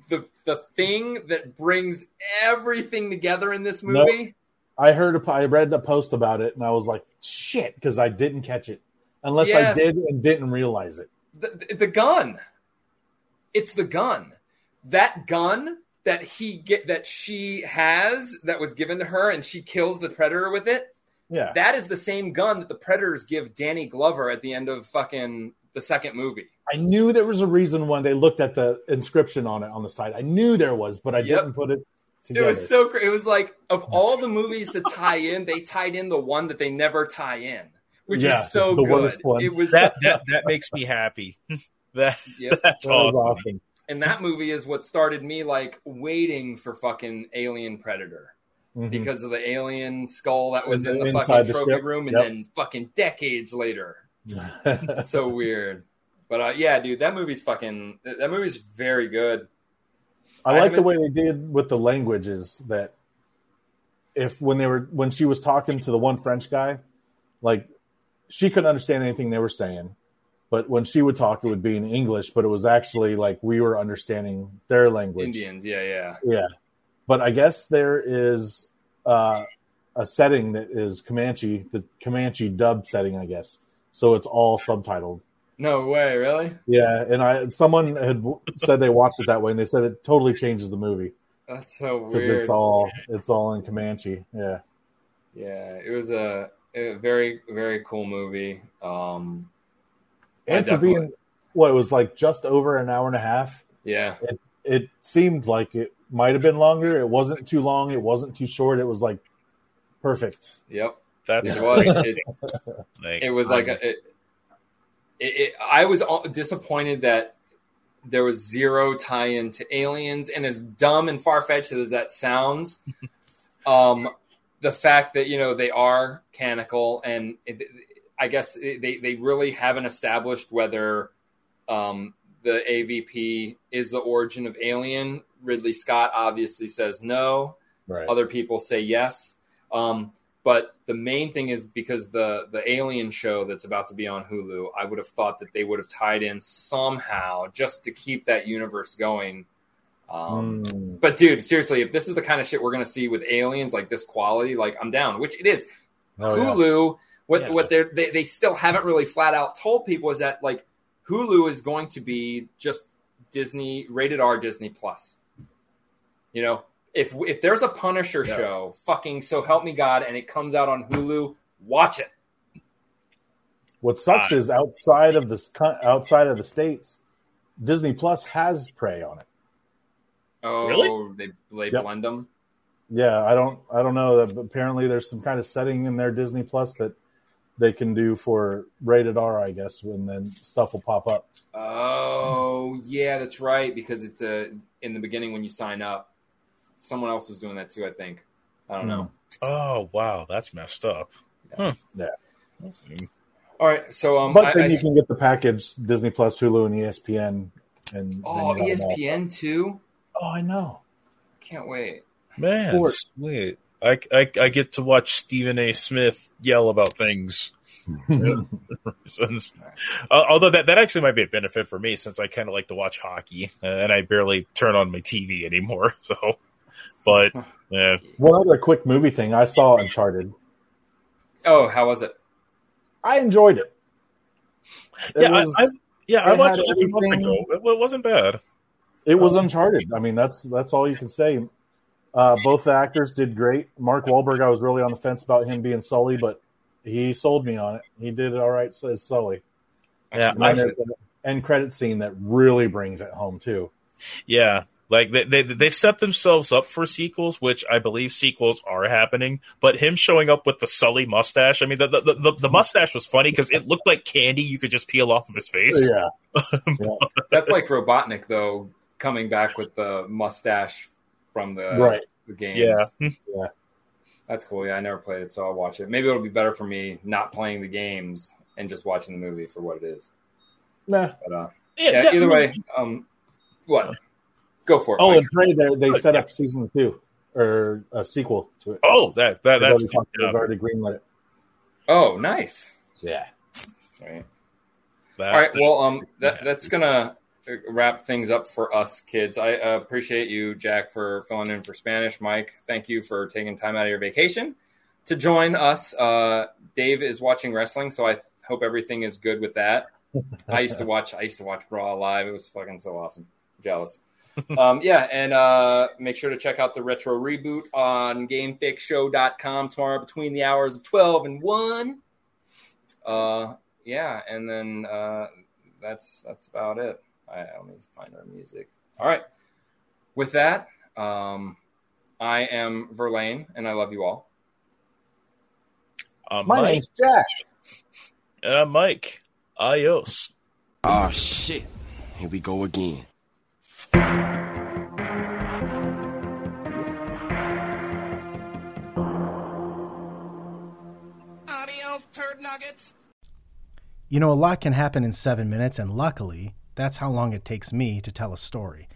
The the thing that brings everything together in this Nope. movie. I heard a, I read a post about it and I was like, shit, because I didn't catch it unless Yes. I did and didn't realize it. the, the gun. It's the gun. That gun that he get that she has that was given to her and she kills the predator with it. Yeah, That is the same gun that the predators give Danny Glover at the end of fucking the second movie. I knew there was a reason when they looked at the inscription on it on the side. I knew there was, but I Yep. didn't put it It was so cra It was like of all the movies to tie in, they tied in the one that they never tie in, which Yeah, is so the good. worst one. It was That that that makes me happy. that Yep. that's That awesome. awesome. And that movie is what started me like waiting for fucking Alien Predator. Mhm. because of the alien skull that was in the fucking the trophy ship. room, and Yep. then fucking decades later. so weird. But uh, yeah, dude, that movie's fucking. That movie's very good. I I like the way they did with the languages that if when they were when she was talking to the one French guy, like she couldn't understand anything they were saying, but when she would talk, it would be in English, but it was actually like we were understanding their language. Indians, yeah, yeah. Yeah, but I guess there is uh, a setting that is Comanche, the Comanche dub setting, I guess. So it's all subtitled. No way, really? Yeah, and I someone had said they watched it that way, and they said it totally changes the movie That's so because weird. it's all it's all in Comanche. Yeah, yeah, it was a, a very very cool movie. Um, I and for definitely- being what it was like just over an hour and a half, yeah, it seemed like it might have been longer. It wasn't too long. It wasn't too short. It was like perfect. yep. That's It was. It, like, it was like a, it, it, it, I was all- disappointed that there was zero tie-in to aliens, and as dumb and far-fetched as that sounds, um, the fact that you know they are canonical, and it, I guess they they really haven't established whether um, the AVP is the origin of Alien. Ridley Scott obviously says no Right. other people say yes. Um, but the main thing is because the the Alien show that's about to be on Hulu, I would have thought that they would have tied in somehow just to keep that universe going. Um, Mm. But dude, seriously, if this is the kind of shit we're gonna see with aliens, like this quality, like I'm down. Which it is. Oh, yeah. Hulu, what Yeah. what they're, they they still haven't really flat out told people is that like Hulu is going to be just Disney rated R Disney Plus. You know, if if there's a Punisher Yeah. show, fucking so help me God, and it comes out on Hulu, watch it. What sucks Uh, is outside of this outside of the states, Disney Plus has Prey on it. Oh, Really? they they Yep. blend them. Yeah, I don't I don't know that apparently there's some kind of setting in their Disney Plus that they can do for rated R, I guess, and then stuff will pop up. Oh, yeah, that's right. Because it's a in the beginning when you sign up, someone else was doing that too. I think. I don't know. Oh wow, that's messed up. Huh. Yeah. All right, so um, but I- then I- you can get the package Disney Plus, Hulu, and ESPN. And oh you got them all. ESPN too. Oh, I know. Can't wait. Man, Sport. sweet. I, I I get to watch Stephen A. Smith yell about things. Since- uh, although that, that actually might be a benefit for me since I kind of like to watch hockey uh, and I barely turn on my TV anymore. So, but yeah, One other quick movie thing. I saw Uncharted. Oh, how was it? I enjoyed it. It yeah, was, I, I, yeah, I watched it a month everything- ago. It, it wasn't bad. it was Uncharted. I mean, that's that's all you can say. Uh, both the actors did great. Mark Wahlberg, I was really on the fence about him being Sully, but he sold me on it. He did it all right as Sully. Yeah, And there's an end credit scene that really brings it home too. Yeah, like they, they they've set themselves up for sequels, which I believe sequels are happening. But him showing up with the Sully mustache, I mean, the the, the, the mustache was funny because it looked like candy you could just peel off of his face. Yeah, That's like Robotnik though, coming back with the mustache from the right. the games. Yeah. Yeah. That's cool. Yeah, I never played it, so I'll watch it. Maybe it'll be better for me not playing the games and just watching the movie for what it is. Nah. But uh, Yeah, yeah, that- either way, um, what? Go for it. Oh, Mike. and Prey, they they set up season two or a sequel to it. Oh, that that They've that's already, talked- yeah, they've already greenlit it. oh, nice. Yeah. Sweet. that- All right. Well, um, that, that's gonna wrap things up for us kids. I uh, appreciate you, Jack, for filling in for Spanish. Mike, thank you for taking time out of your vacation to join us. Uh, Dave is watching wrestling, so I hope everything is good with that. I used to watch. I used to watch Raw live. It was fucking so awesome. Jealous. um, yeah, and uh, make sure to check out the retro reboot on GameFixShow.com tomorrow between the hours of twelve and one. Uh, yeah, and then uh, that's that's about it. I, let me find our music. All right. With that, um, I am Verlaine, and I love you all. I'm My Mike, name's Jack. and I'm Mike. Adios. Oh shit. Here we go again. Adios, turd nuggets. You know, a lot can happen in seven minutes, and luckily, that's how long it takes me to tell a story.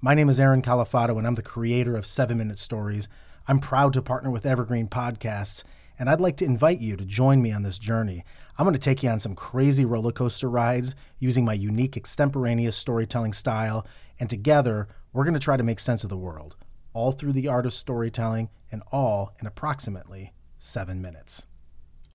My name is Aaron Califato, and I'm the creator of Seven Minute Stories. I'm proud to partner with Evergreen Podcasts, and I'd like to invite you to join me on this journey. I'm going to take you on some crazy roller coaster rides using my unique extemporaneous storytelling style, and together, we're going to try to make sense of the world, all through the art of storytelling, and all in approximately seven minutes.